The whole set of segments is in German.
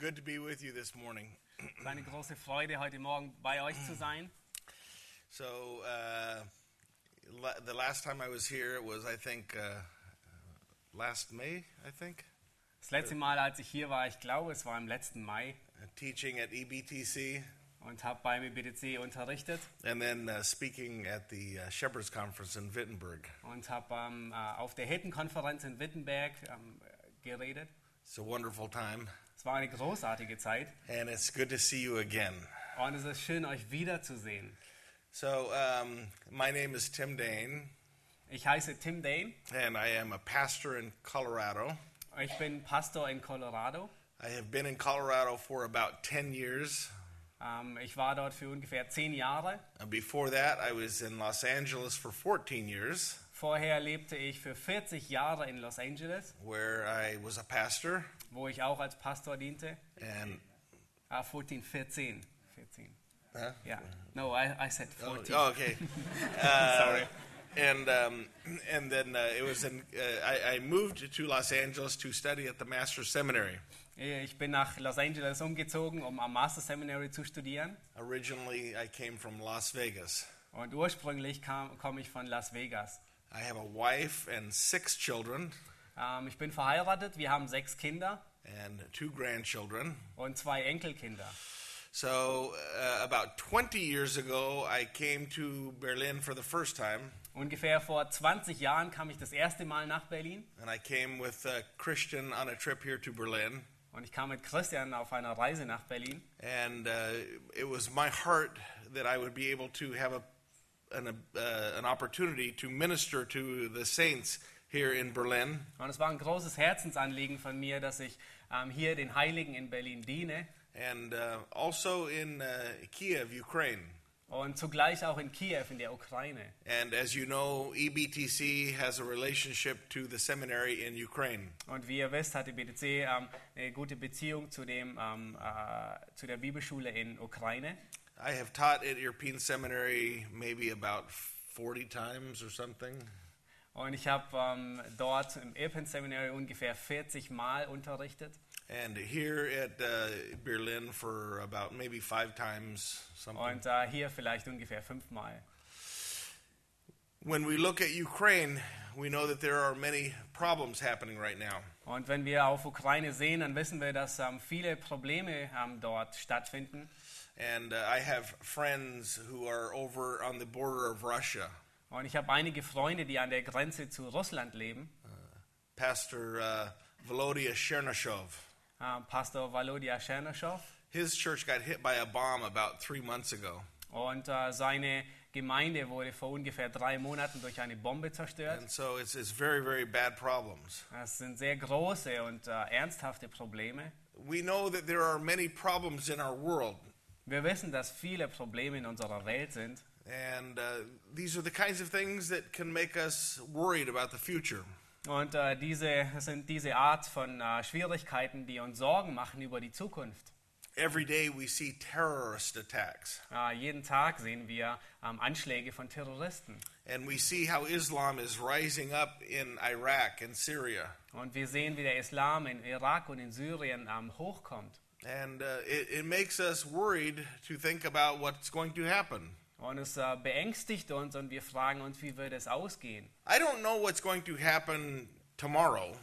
good to be with you this morning. Es eine große Freude, heute Morgen bei euch zu sein. So, uh, the last time I was here, it was, I think, uh, last May, I think, Das letzte Mal, als ich hier war, ich glaube, es war im letzten Mai uh, teaching at EBTC und habe beim BTC unterrichtet and then uh, speaking at the uh, Shepherds Conference in Wittenberg. und habe ähm, äh, auf der Hirtenkonferenz in Wittenberg ähm, geredet. It's a wonderful time, Es war eine großartige Zeit and it's good to see you again. und es ist schön, euch wiederzusehen. So, um, my name is Tim Dane, Ich heiße Tim Dane, and I am a pastor in Colorado. ich bin Pastor in Colorado. I have been in Colorado for about 10 years. Ähm, ich war dort für ungefähr zehn Jahre. Uh, Before that, I was in Los Angeles for 14 years, Vorher lebte ich für 40 Jahre in Los Angeles, where I was a pastor. Wo ich auch als Pastor diente. And Ah, 14, 14. 14. huh? Ja. No, I, I said Oh, 14. oh, okay. Uh, Sorry. And um, and then uh, it was in. Uh, I, I moved to Los Angeles to study at the Master's Seminary. Ich bin nach Los Angeles umgezogen, um am Master Seminary zu studieren. Originally, I came from Las Vegas. Und ursprünglich komme ich von Las Vegas. I have a wife and six children Ähm, ich bin verheiratet, wir haben sechs Kinder and two grandchildren. und zwei Enkelkinder. So uh, about 20 years ago, I came to Berlin for the first time, Ungefähr vor 20 Jahren kam ich das erste Mal nach Berlin and I came with uh, Christian on a trip here to Berlin. und ich kam mit Christian auf einer Reise nach Berlin. And uh, it was my heart that I would be able to have a, an, uh, an opportunity to minister to the saints here in Berlin. Und es war ein großes Herzensanliegen von mir, dass ich ähm, hier den Heiligen in Berlin diene and uh, also in uh, Kiev, Ukraine. und zugleich auch in Kiew in der Ukraine. And as you know, EBTC has a relationship to the seminary in Ukraine. Und wie ihr wisst, hat die BTC ähm, eine gute Beziehung zu, dem, ähm, äh, zu der Bibelschule in Ukraine. I have taught at European Seminary maybe about 40 times or something. Und ich habe ähm, dort im Irpen Seminary ungefähr 40 Mal unterrichtet. And here at uh, Berlin for about maybe five times something. Und äh, hier vielleicht ungefähr fünfmal. When we look at Ukraine, we know that there are many problems happening right now. Und wenn wir auf Ukraine sehen, dann wissen wir, dass ähm, viele Probleme ähm, dort stattfinden. And uh, I have friends who are over on the border of Russia. Und ich habe einige Freunde, die an der Grenze zu Russland leben. Pastor uh, Volodya Chernyshov. Äh, Pastor Volodya Chernyshov. His church got hit by a bomb about three months ago. Und äh, seine Gemeinde wurde vor ungefähr drei Monaten durch eine Bombe zerstört. And so it's, it's very, very bad problems. Das sind sehr große und äh, ernsthafte Probleme. We know that there are many problems in our world. Wir wissen, dass viele Probleme in unserer Welt sind. And uh, these are the kinds of things that can make us worried about the future. Und äh, diese sind diese Art von äh, Schwierigkeiten, die uns Sorgen machen über die Zukunft. Every day we see terrorist attacks, Äh, jeden Tag sehen wir ähm, Anschläge von Terroristen. and we see how Islam is rising up in Iraq and Syria. Und wir sehen, wie der Islam in Irak und in Syrien ähm, hochkommt. And uh, it, it makes us worried to think about what's going to happen. Und es äh, beängstigt uns und wir fragen uns, wie wird es ausgehen. I don't know what's going to happen tomorrow,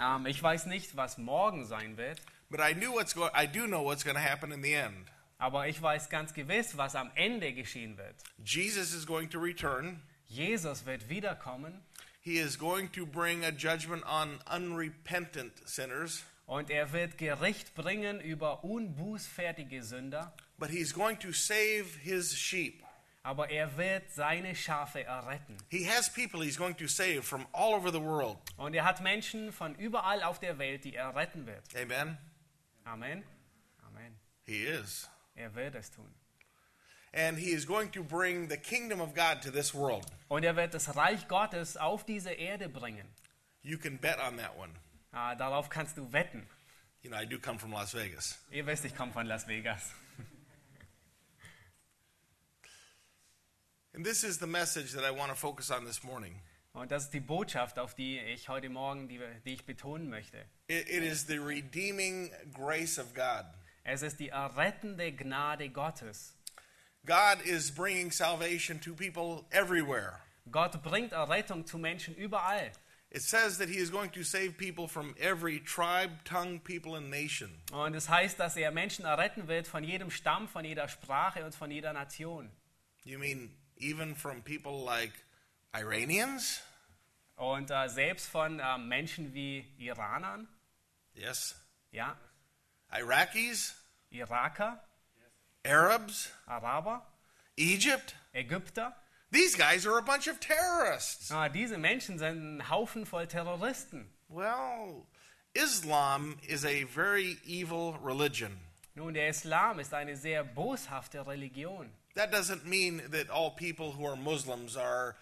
Ähm, ich weiß nicht, was morgen sein wird, but I knew what's go- I do know what's going to happen in the end. aber ich weiß ganz gewiss, was am Ende geschehen wird. Jesus is going to return. Jesus wird wiederkommen He is going to bring a judgment on unrepentant sinners, und er wird Gericht bringen über unbußfertige Sünder, but he's going to save his sheep. Aber er wird seine Schafe erretten. He has people he's going to save from all over the world. Und er hat Menschen von überall auf der Welt, die er retten wird. Amen. Amen. Amen. He is. Er wird es tun. And he is going to bring the kingdom of God to this world. Und er wird das Reich Gottes auf diese Erde bringen. You can bet on that one. Ah, darauf kannst du wetten. You know, I do come from Las Vegas. Ihr wisst, ich komme von Las Vegas. And this is the message that I want to focus on this morning. Und das ist die Botschaft, auf die ich heute Morgen, die, die ich betonen möchte. It, it is the redeeming grace of God. Es ist die errettende Gnade Gottes. God is bringing salvation to people everywhere. Gott bringt Errettung zu Menschen überall. It says that He is going to save people from every tribe, tongue, people, and nation. Und es heißt, dass er Menschen erretten wird von jedem Stamm, von jeder Sprache und von jeder Nation. You mean even from people like Iranians? Und äh, selbst von äh, Menschen wie Iranern, Yes. ja, Iraqis? Iraker, Arabs? Araber, Egypt? Ägypter. These guys are a bunch of terrorists. Ah, diese Menschen sind ein Haufen voll Terroristen. Well, Islam is a very evil religion. Nun, der Islam ist eine sehr boshafte Religion. That doesn't mean that all people who are Muslims are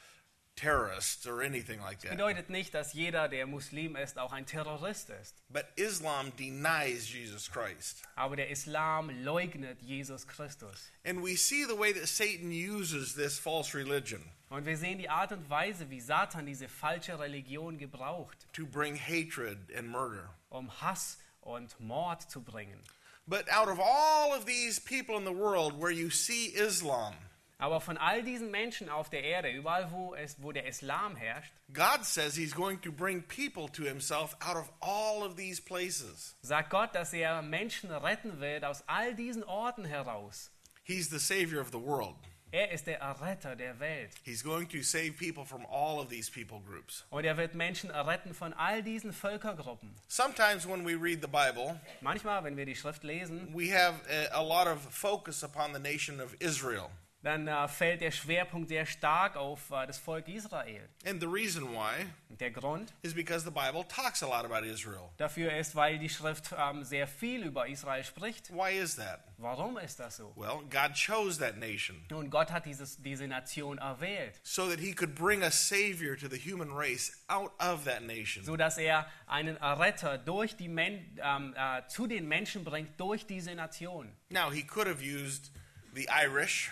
terrorists or anything like that. Bedeutet nicht, dass jeder, der Muslim ist, auch ein Terrorist ist. But Islam denies Jesus Christ. Aber der Islam leugnet Jesus Christus. And we see the way that Satan uses this false religion Und wir sehen die Art und Weise, wie Satan diese falsche Religion gebraucht, to bring hatred and murder. um Hass und Mord zu bringen. But out of all of these people in the world where you see Islam, Aber von all diesen Menschen auf der Erde, überall wo, es, wo der Islam herrscht, God says he's going to bring people to himself out of all of these places. sagt Gott, dass er Menschen retten wird aus all diesen Orten heraus. He's the savior of the world. Er ist der Erretter der Welt. He's going to save people from all of these people groups. Und er wird Menschen erretten von all diesen Völkergruppen. Sometimes when we read the Bible, Manchmal, wenn wir die Schrift lesen, we have a, a lot of focus upon the nation of Israel. Dann äh, fällt der Schwerpunkt sehr stark auf äh, das Volk Israel. And the reason why Und der Grund is because the Bible talks a lot about Israel. dafür ist, weil die Schrift ähm, sehr viel über Israel spricht. Why is that? Warum ist das so? Well, God chose that nation Nun, Gott hat dieses, diese Nation erwählt, so that he could bring a savior to the human race out of that nation. so dass er einen Erretter durch die Men ähm, äh, zu den Menschen bringt durch diese Nation. Now, he could have used the Irish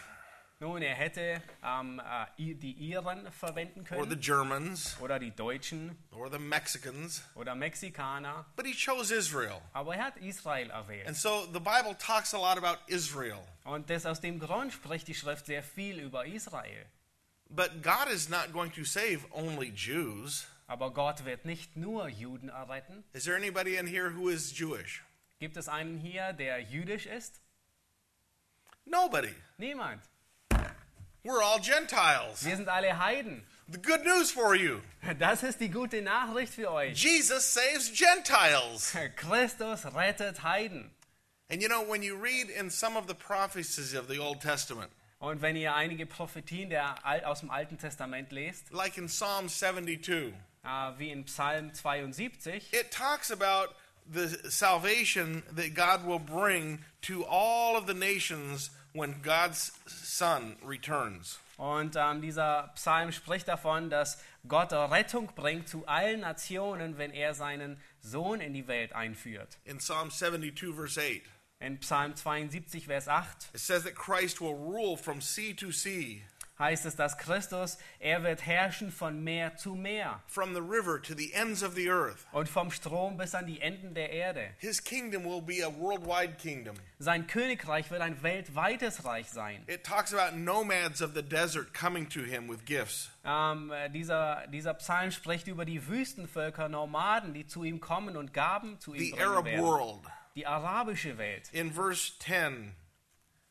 Nun, er hätte ähm, äh, die Iren verwenden or the können Germans oder die Deutschen or the Mexicans, oder Mexikaner, but he chose Israel. aber er hat Israel erwählt. And so the Bible talks a lot about Israel. Und das aus dem Grund spricht die Schrift sehr viel über Israel. But God is not going to save only Jews. Aber Gott wird nicht nur Juden erretten. Is there anybody in here who is Jewish? Gibt es einen hier, der jüdisch ist? Nobody. Niemand. We're all Gentiles. Wir sind alle Heiden. The good news for you Das ist die gute Nachricht für euch. Jesus saves Gentiles. Christus rettet Heiden. And you know, when you read in some of the prophecies of the Old Testament, Und wenn ihr einige Prophetien der, aus dem Alten Testament lest, like in Psalm 72, äh, wie in Psalm 72, it talks about the salvation that God will bring to all of the nations when God's Son returns. und ähm, dieser Psalm spricht davon, dass Gott Rettung bringt zu allen Nationen, wenn er seinen Sohn in die Welt einführt. In Psalm 72, verse 8, In Psalm 72, Vers 8 it says that Christ will rule from sea to sea, heißt es, dass Christus, er wird herrschen von Meer zu Meer from the river to the ends of the earth. und vom Strom bis an die Enden der Erde. His kingdom will be a worldwide kingdom. Sein Königreich wird ein weltweites Reich sein. It talks about nomads of the desert coming to him with gifts. Ähm, äh, dieser, dieser Psalm spricht über die Wüstenvölker, Nomaden, die zu ihm kommen und Gaben zu ihm The bringen Arab werden. world. Die arabische Welt. In verse 10,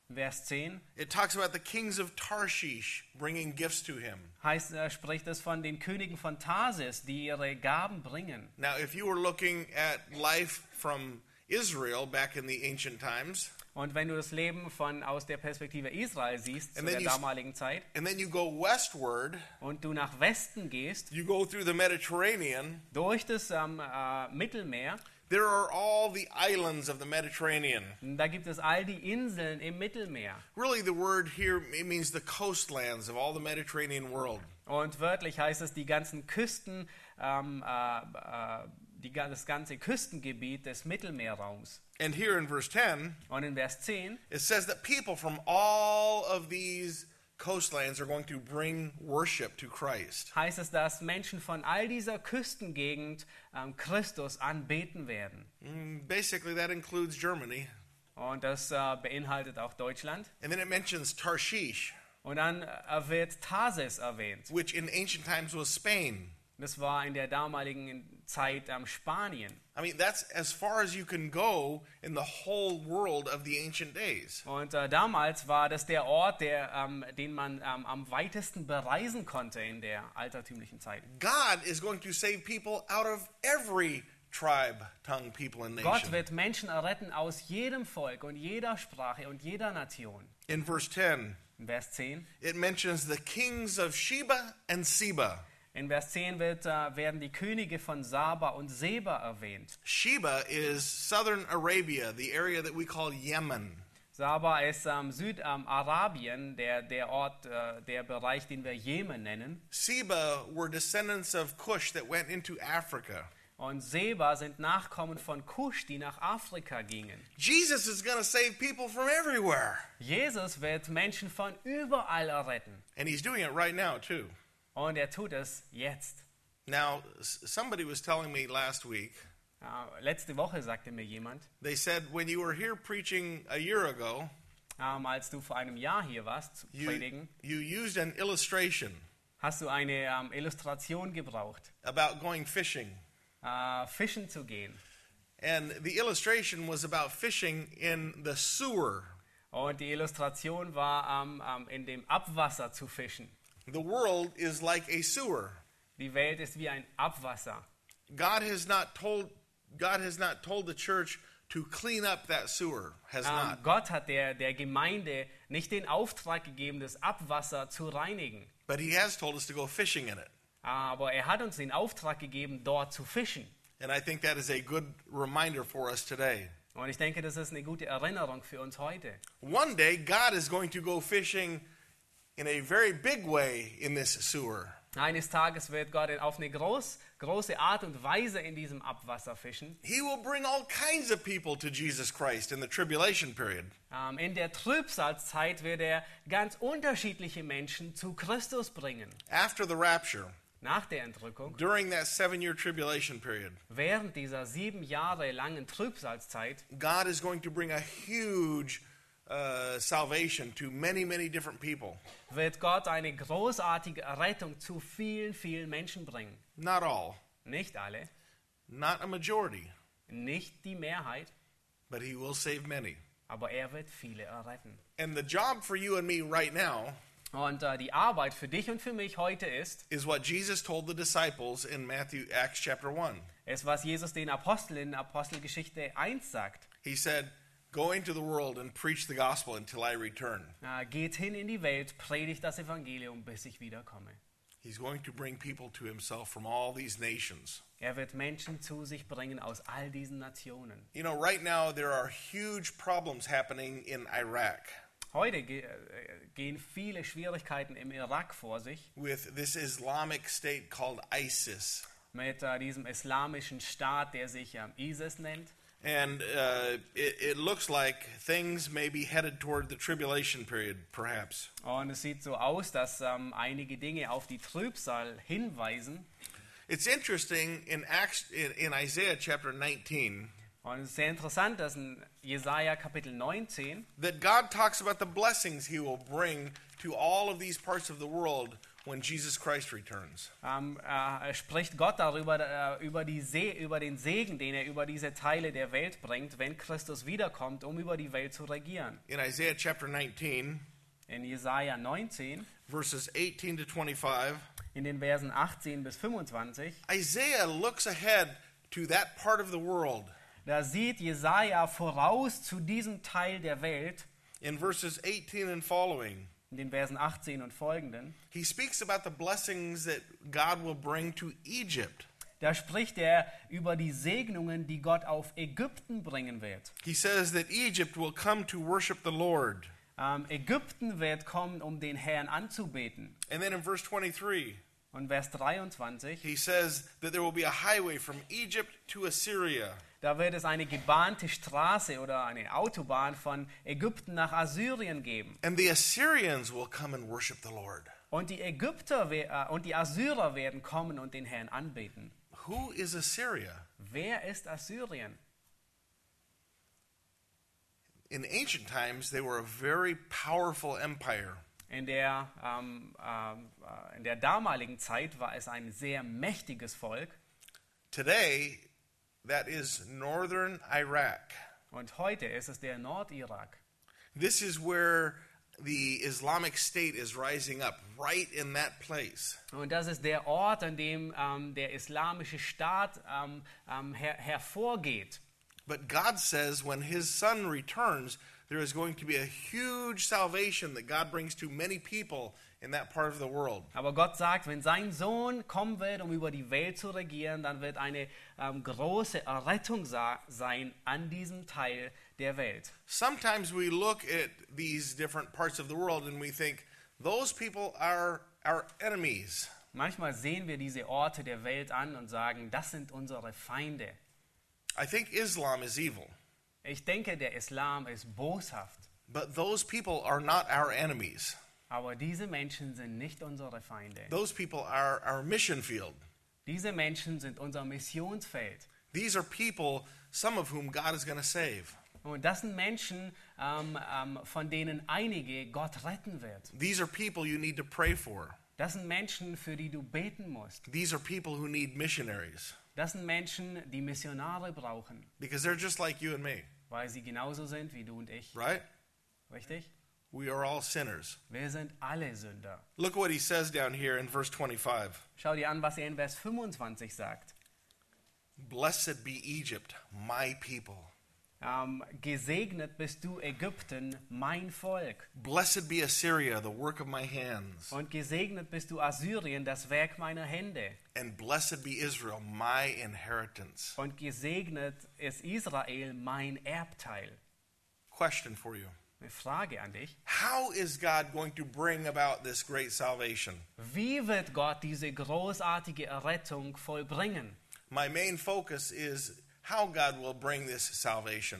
Vers 10 it talks about the kings of Tarshish bringing gifts to him. heißt, äh, spricht es von den Königen von Tarsis, die ihre Gaben bringen. Now, if you were looking at life from Israel back in the ancient times, Und wenn du das Leben von, aus der Perspektive Israel siehst, zu And der you s- damaligen Zeit, and then you go westward, und du nach Westen gehst, you go through the Mediterranean, durch das ähm, äh, Mittelmeer, there are all the islands of the Mediterranean. da gibt es all die Inseln im Mittelmeer. Really, the word here it means the coastlands of all the Mediterranean world. Und wörtlich heißt es die ganzen Küsten, ähm, äh, äh, die, das ganze Küstengebiet des Mittelmeerraums. And here in verse 10, Und in Vers 10 it says that people from all of these coastlands are going to bring worship to Christ. heißt es, dass Menschen von all dieser Küstengegend ähm, Christus anbeten werden. Mm, Basically, that includes Germany. Und das äh, beinhaltet auch Deutschland. And then it mentions Tarshish, Und dann äh, wird Tarsis erwähnt. which in ancient times was Spain. Das war in der damaligen Zeit ähm, Spanien. I mean, that's as far as you can go in the whole world of the ancient days. Und äh, damals war das der Ort, der, ähm, den man ähm, am weitesten bereisen konnte in der altertümlichen Zeit. God is going to save people out of every tribe, tongue, people, and nation. Gott wird Menschen erretten aus jedem Volk und jeder Sprache und jeder Nation. In verse 10, In Vers 10. it mentions the kings of Sheba and Seba. In Vers 10 wird, äh, werden die Könige von Saba und Seba erwähnt. Sheba is southern Arabia, the area that we call Yemen. Saba ist ähm, Südarabien, der, der Ort, äh, der Bereich, den wir Jemen nennen. Seba were descendants of Cush that went into Africa. Und Seba sind Nachkommen von Kusch, die nach Afrika gingen. Jesus is going to save people from everywhere. Jesus wird Menschen von überall erretten. And he's doing it right now, too. Und er tut es jetzt. Now, somebody was telling me last week, Äh, letzte Woche sagte mir jemand, they said when you were here preaching a year ago, ähm, als du vor einem Jahr hier warst zu you, predigen, you used an illustration hast du eine ähm, Illustration gebraucht, about going fishing. äh, fischen zu gehen. And the illustration was about fishing in the sewer. Und die Illustration war, ähm, ähm, in dem Abwasser zu fischen. The world is like a sewer. Die Welt ist wie ein Abwasser. God has not told God has not told the church to clean up that sewer. Has Ähm, not. Gott hat der, der Gemeinde nicht den Auftrag gegeben, das Abwasser zu reinigen. But he has told us to go fishing in it. Aber er hat uns den Auftrag gegeben, dort zu fischen. And I think that is a good reminder for us today. Und ich denke, das ist eine gute Erinnerung für uns heute. One day God is going to go fishing in a very big way in this sewer. Eines Tages wird Gott auf eine groß, große Art und Weise in diesem Abwasser fischen. He will bring all kinds of people to Jesus Christ in the tribulation period. Ähm, in der Trübsalzeit wird er ganz unterschiedliche Menschen zu Christus bringen. After the rapture, Nach der Entrückung, during that seven year tribulation period, während dieser sieben Jahre langen Trübsalzeit, God is going to bring a huge uh, salvation to many, many different people. wird Gott eine großartige Errettung zu vielen, vielen Menschen bringen. Not all, Nicht alle, not a majority, nicht die Mehrheit, but He will save many. aber er wird viele erretten. And the job for you and me right now Und äh, die Arbeit für dich und für mich heute ist, is what Jesus told the disciples in Matthew Acts chapter 1. ist, was Jesus den Aposteln in Apostelgeschichte 1 sagt. He said, Go into the world and preach the gospel until I return. Geht hin in die Welt, predigt das Evangelium, bis ich wiederkomme. He's going to bring people to himself from all these nations. Er wird Menschen zu sich bringen aus all diesen Nationen. You know, right now there are huge problems happening in Iraq Heute ge äh, gehen viele Schwierigkeiten im Irak vor sich with this Islamic state called ISIS. mit äh, diesem islamischen Staat, der sich ähm, ISIS nennt. And uh, it, it looks like things may be headed toward the tribulation period, perhaps. Und es sieht so aus, dass ähm, einige Dinge auf die Trübsal hinweisen. It's interesting in Acts in, in Isaiah chapter 19 Und es ist sehr interessant, dass in Jesaja Kapitel 19 that God talks about the blessings he will bring to all of these parts of the world when Jesus Christ returns. ähm, äh, spricht Gott darüber, äh, über, die Se über den Segen, den er über diese Teile der Welt bringt, wenn Christus wiederkommt, um über die Welt zu regieren. In Isaiah chapter 19, In Jesaja 19, verses 18 to 25, in den Versen 18 bis 25, Isaiah looks ahead to that part of the world. da sieht Jesaja voraus zu diesem Teil der Welt, In verses 18 and following, in den Versen 18 und folgenden. he speaks about the blessings that God will bring to Egypt. Da spricht er über die Segnungen, die Gott auf Ägypten bringen wird. He says that Egypt will come to worship the Lord. Ähm, Ägypten wird kommen, um den Herrn anzubeten. And then in verse 23, Und Vers 23, he says that there will be a highway from Egypt to Assyria. Da wird es eine gebahnte Straße oder eine Autobahn von Ägypten nach Assyrien geben. And the Assyrians will come and worship the Lord. Und die Ägypter äh, und die Assyrer werden kommen und den Herrn anbeten. Who is Assyria? Wer ist Assyrien? In ancient times, they were a very powerful empire. In der, ähm, ähm, äh, in der damaligen Zeit war es ein sehr mächtiges Volk Today, that is northern Iraq. und heute ist es der Nordirak. This is where the Islamic State is rising up, right in that place. Und das ist der Ort, an dem ähm, der islamische Staat ähm, ähm, her hervorgeht. But God says when his son returns, there is going to be a huge salvation that God brings to many people in that part of the world. Aber Gott sagt, wenn sein Sohn kommen wird, um über die Welt zu regieren, dann wird eine ähm, große Errettung sein an diesem Teil der Welt. Sometimes we look at these different parts of the world and we think, those people are our enemies. Manchmal sehen wir diese Orte der Welt an und sagen, das sind unsere Feinde. I think Islam is evil, Ich denke, der Islam ist boshaft, but those people are not our enemies. aber diese Menschen sind nicht unsere Feinde. Those people are our mission field. Diese Menschen sind unser Missionsfeld. These are people, some of whom God is going to save. Und das sind Menschen, ähm, ähm, von denen einige Gott retten wird. These are people you need to pray for. Das sind Menschen, für die du beten musst. These are people who need missionaries Das sind Menschen, die Missionare brauchen, because they're just like you and me, weil sie genauso sind wie du und ich. right? Richtig? We are all sinners. Wir sind alle Sünder. Look what he says down here in verse 25. Schau dir an, was er in Vers 25 sagt. Blessed be Egypt, my people. Ähm, gesegnet bist du Ägypten, mein Volk. Blessed be Assyria, the work of my hands. Und gesegnet bist du Assyrien, das Werk meiner Hände. And blessed be Israel, my inheritance. Und gesegnet ist Israel, mein Erbteil. Question for you Eine Frage an dich. How is God going to bring about this great salvation? Wie wird Gott diese großartige Errettung vollbringen? My main focus is how God will bring this salvation.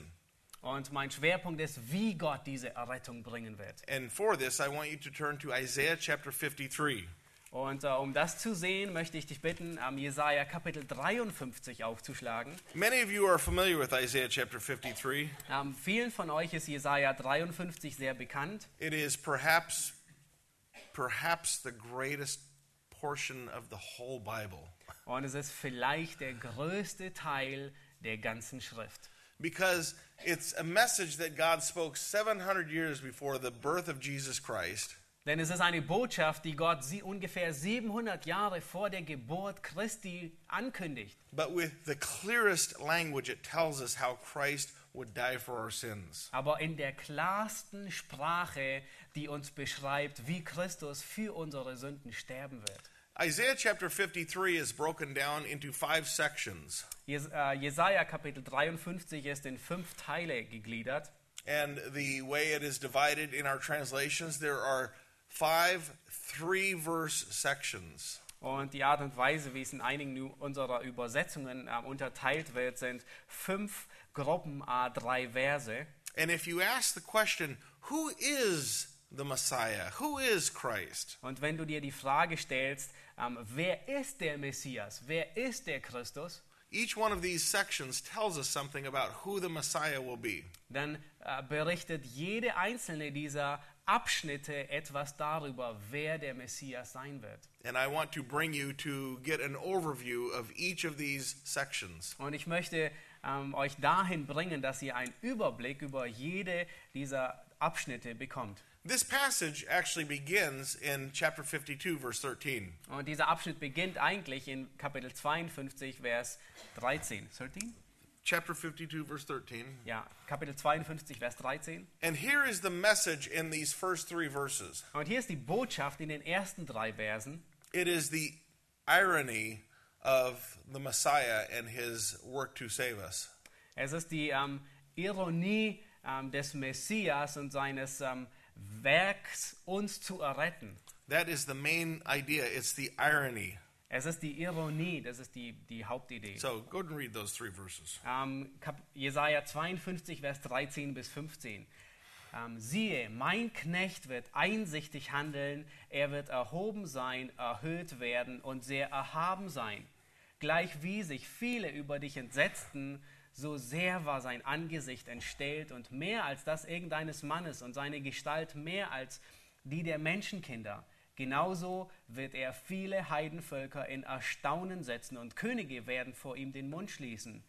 Und mein Schwerpunkt ist, wie Gott diese Errettung bringen wird. And for this, I want you to turn to Isaiah chapter 53. Und äh, um das zu sehen, möchte ich dich bitten, am Jesaja Kapitel 53 aufzuschlagen. Many of you are familiar with Isaiah chapter 53. Ähm, vielen von euch ist Jesaja 53 sehr bekannt. It is perhaps perhaps the greatest portion of the whole Bible Und es ist vielleicht der größte Teil der ganzen Schrift. because it's a message that God spoke 700 years before the birth of Jesus Christ. Denn es ist eine Botschaft, die Gott sie ungefähr 700 Jahre vor der Geburt Christi ankündigt. But with the clearest language, it tells us how Christ would die for our sins. aber in der klarsten Sprache, die uns beschreibt, wie Christus für unsere Sünden sterben wird. Isaiah chapter 53 is broken down into five sections. Jes äh, Jesaja Kapitel 53 ist in fünf Teile gegliedert. And the way it is divided in our translations, there are five three verse sections. Und die Art und Weise, wie es in einigen unserer Übersetzungen äh, unterteilt wird, sind fünf Gruppen, a drei Verse. And if you ask the question, who is the Messiah? Who is Christ? Und wenn du dir die Frage stellst, ähm, wer ist der Messias? Wer ist der Christus? Each one of these sections tells us something about who the Messiah will be. Dann äh, berichtet jede einzelne dieser Abschnitte etwas darüber, wer der Messias sein wird. And I want to bring you to get an overview of each of these sections. Und ich möchte ähm, euch dahin bringen, dass ihr einen Überblick über jede dieser Abschnitte bekommt. This passage actually begins in chapter 52, verse 13. Und dieser Abschnitt beginnt eigentlich in Kapitel 52, Vers 13. 13? Chapter 52, verse 13. Ja, Kapitel 52, Vers 13. And here is the message in these first three verses Und hier ist die Botschaft in den ersten drei Versen. it is the irony of the Messiah and his work to save us. Es ist die ähm, Ironie ähm, des Messias und seines ähm, Werks, uns zu erretten. That is the main idea. It's the irony. Es ist die Ironie, das ist die, die Hauptidee. So go and read those three verses. Ähm, Kap Jesaja 52, Vers 13 bis 15. Ähm, siehe, mein Knecht wird einsichtig handeln, er wird erhoben sein, erhöht werden und sehr erhaben sein. Gleich wie sich viele über dich entsetzten, so sehr war sein Angesicht entstellt und mehr als das irgendeines Mannes und seine Gestalt mehr als die der Menschenkinder. Genauso wird er viele Heidenvölker in Erstaunen setzen und Könige werden vor ihm den Mund schließen.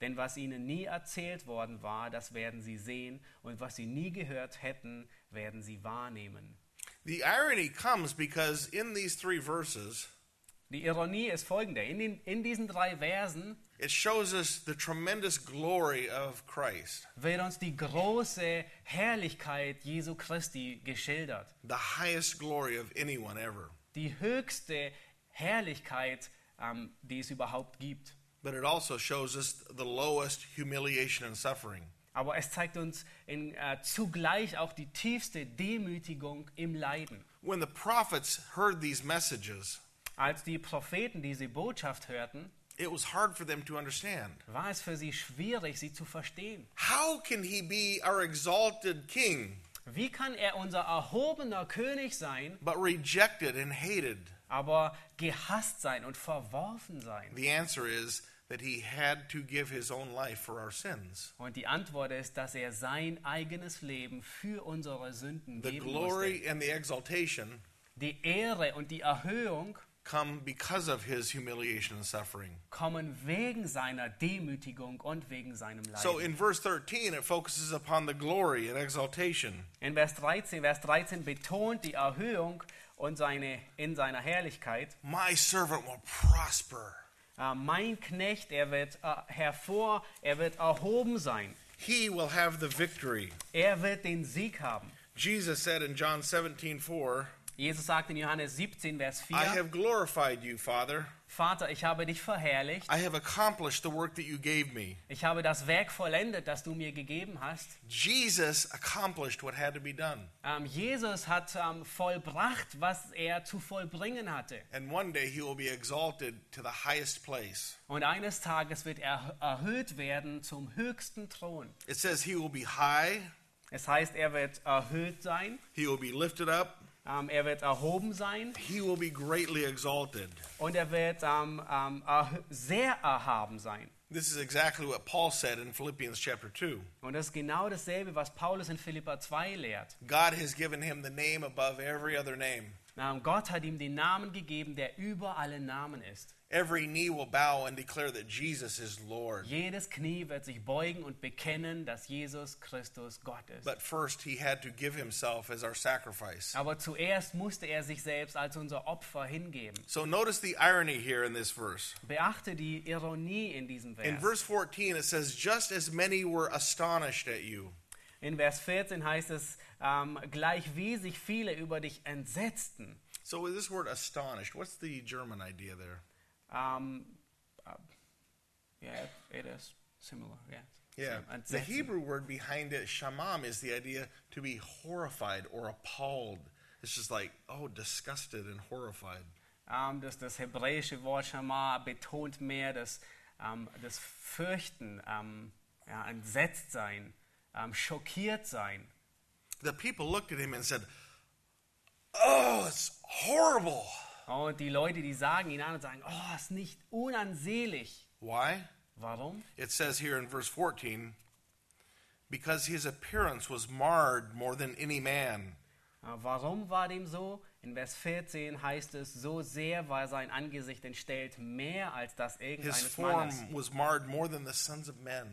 Denn was ihnen nie erzählt worden war, das werden sie sehen, und was sie nie gehört hätten, werden sie wahrnehmen. The irony comes because in these three verses, Die Ironie ist folgende. In, den, in diesen drei Versen it shows us the tremendous glory of Christ, wird uns die große Herrlichkeit Jesu Christi geschildert. the highest glory of anyone ever. Die höchste Herrlichkeit, ähm, die es überhaupt gibt. But it also shows us the lowest humiliation and suffering. Aber es zeigt uns in, äh, zugleich auch die tiefste Demütigung im Leiden. When the prophets heard these messages, Als die Propheten diese Botschaft hörten, it was hard for them to understand. war es für sie schwierig, sie zu verstehen. How can he be our exalted king, Wie kann er unser erhobener König sein, but rejected and hated? aber gehasst sein und verworfen sein? The answer is that he had to give his own life for our sins. Und die Antwort ist, dass er sein eigenes Leben für unsere Sünden The geben musste. glory and the exaltation Die Ehre und die Erhöhung come because of his humiliation and suffering. kommen wegen seiner Demütigung und wegen seinem Leiden. So in verse 13, it focuses upon the glory and exaltation. In Vers 13, Vers 13 betont die Erhöhung und seine, in seiner Herrlichkeit. My servant will prosper. Äh, mein Knecht, er wird äh, hervor, er wird erhoben sein. He will have the victory. Er wird den Sieg haben. Jesus said in John 17, 4, Jesus sagt in Johannes 17, Vers 4, I have glorified you, Father. Vater, ich habe dich verherrlicht. I have accomplished the work that you gave me. Ich habe das Werk vollendet, das du mir gegeben hast. Jesus accomplished what had to be done. Ähm, Jesus hat ähm, vollbracht, was er zu vollbringen hatte. And one day he will be exalted to the highest place. Und eines Tages wird er erhöht werden zum höchsten Thron. It says he will be high, Es heißt, er wird erhöht sein, he will be lifted up, ähm, er wird erhoben sein he will be greatly exalted. und er wird ähm, ähm, erhö- sehr erhaben sein. This is exactly what Paul said in Philippians chapter 2. Und das ist genau dasselbe, was Paulus in Philippa 2 lehrt. God has given him the name above every other name. Gott hat ihm den Namen gegeben, der über alle Namen ist. Every knee will bow and declare that Jesus is Lord. Jedes Knie wird sich beugen und bekennen, dass Jesus Christus Gott ist. But first, he had to give himself as our sacrifice. Aber zuerst musste er sich selbst als unser Opfer hingeben. So notice the irony here in this verse. Beachte die Ironie in diesem In verse 14, it says, Just as many were astonished at you. In Vers 14 heißt es, ähm, gleich wie sich viele über dich entsetzten. So, with this word astonished, what's the German idea there? Um, uh, yeah, it is similar. Yeah. Yeah. Same. The Hebrew word behind it, shamam, is the idea to be horrified or appalled. It's just like, oh, disgusted and horrified. Ähm, das, das hebräische Wort Shama betont mehr das, ähm, das Fürchten, ähm, ja, entsetzt sein, ähm, schockiert sein. The people looked at him and said, Oh, it's horrible. Und die Leute, die sagen ihn an und sagen, oh, ist nicht unansehlich. Why? Warum? It says here in verse 14, because his appearance was marred more than any man. Äh, Warum war dem so? In Vers 14 heißt es, so sehr war sein Angesicht entstellt, mehr als das His irgendeines form Mannes. was marred more than the sons of men.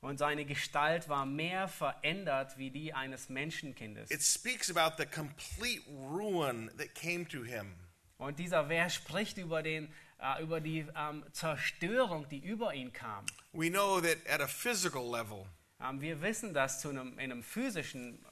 Und seine Gestalt war mehr verändert wie die eines Menschenkindes. It speaks about the complete ruin that came to him. Und dieser Vers spricht über, den, äh, über die ähm, Zerstörung, die über ihn kam. We know that at a physical level, Ähm, wir wissen das zu einem, in einem physischen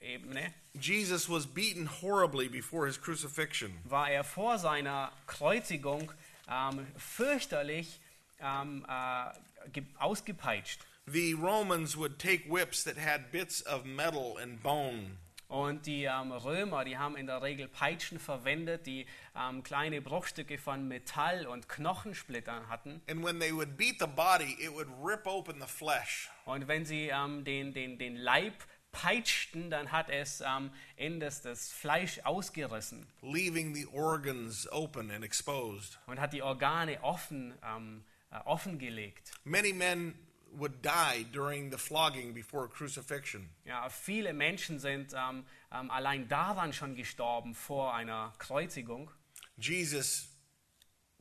Ebene, Jesus was beaten horribly before his crucifixion. war er vor seiner Kreuzigung ähm, fürchterlich ähm, äh, ge- ausgepeitscht. The Romans would take whips that had bits of metal and bone, Und die ähm, Römer, die haben in der Regel Peitschen verwendet, die ähm, kleine Bruchstücke von Metall und Knochensplittern hatten. And when they would beat the body, it would rip open the flesh. Und wenn sie ähm, den, den, den Leib peitschten, dann hat es ähm, in das, das Fleisch ausgerissen leaving the organs open and exposed. und hat die Organe offen, ähm, äh, offengelegt. Many men would die during the flogging before crucifixion. Ja, viele Menschen sind ähm, ähm, allein daran schon gestorben vor einer Kreuzigung. Jesus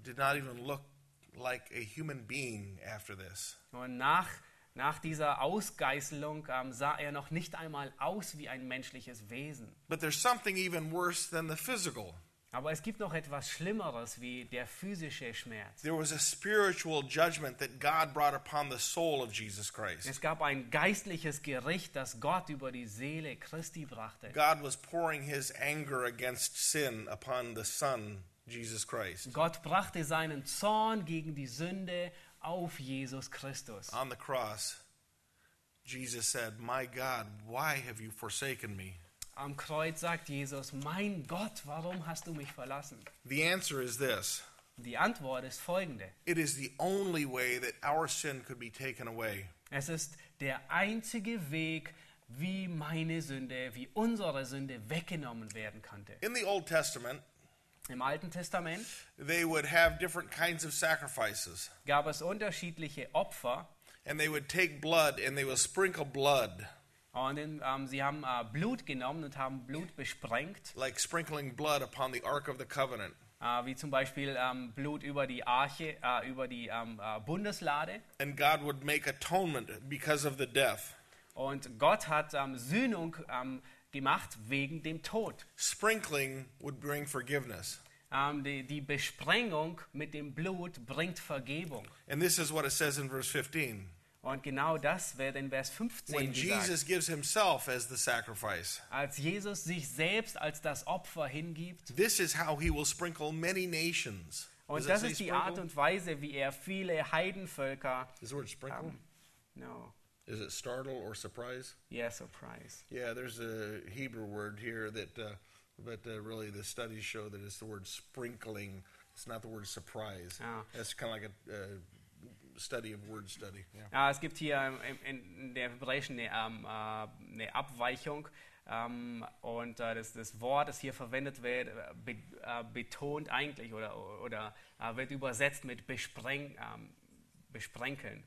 did not even look like a human being after this. Und nach, nach dieser Ausgeißelung ähm, sah er noch nicht einmal aus wie ein menschliches Wesen. But there's something even worse than the physical. Aber es gibt noch etwas Schlimmeres wie der physische Schmerz. There was a spiritual judgment that God brought upon the soul of Jesus Christ. Es gab ein geistliches Gericht, das Gott über die Seele Christi brachte. God was pouring his anger against sin upon the Son, Jesus Christ. Gott brachte seinen Zorn gegen die Sünde auf Jesus Christus. On the cross, Jesus said, My God, why have you forsaken me? Am Kreuz sagt Jesus, mein Gott, warum hast du mich verlassen? The answer is this Die Antwort ist folgende. it is the only way that our sin could be taken away. Es ist der einzige Weg, wie meine Sünde, wie unsere Sünde weggenommen werden konnte. In the Old Testament, Im Alten Testament they would have different kinds of sacrifices, gab es unterschiedliche Opfer and they would take blood and they would sprinkle blood, und ähm, sie haben äh, Blut genommen und haben Blut besprengt, like sprinkling blood upon the Ark of the Covenant. äh, wie zum Beispiel ähm, Blut über die Arche, äh, über die ähm, äh, Bundeslade. And God would make atonement because of the death. Und Gott hat ähm, Sühnung gemacht wegen dem Tod. Sprinkling would bring forgiveness. Die, die Besprengung mit dem Blut bringt Vergebung. And this is what it says in verse 15. Und genau das wird in Vers 15 When gesagt. Jesus gives himself as the sacrifice, Als Jesus sich selbst als das Opfer hingibt. this is how he will sprinkle many nations. Does Und it das ist die sprinkle? Art und Weise, wie er viele Heidenvölker. Is the word sprinkle? Ähm, no, Is it startle or surprise? yeah, surprise. Yeah, there's a Hebrew word here that, uh, but uh, really the studies show that it's the word sprinkling. It's not the word surprise. Ah. That's kind of like a uh, study of word study. Yeah. Ja, es gibt hier im- in, in der Hebräischen eine, ähm, äh, eine Abweichung. Ähm, und äh, das, das Wort, das hier verwendet wird, be, äh, betont eigentlich oder, oder wird übersetzt mit bespreng, ähm, besprenkeln.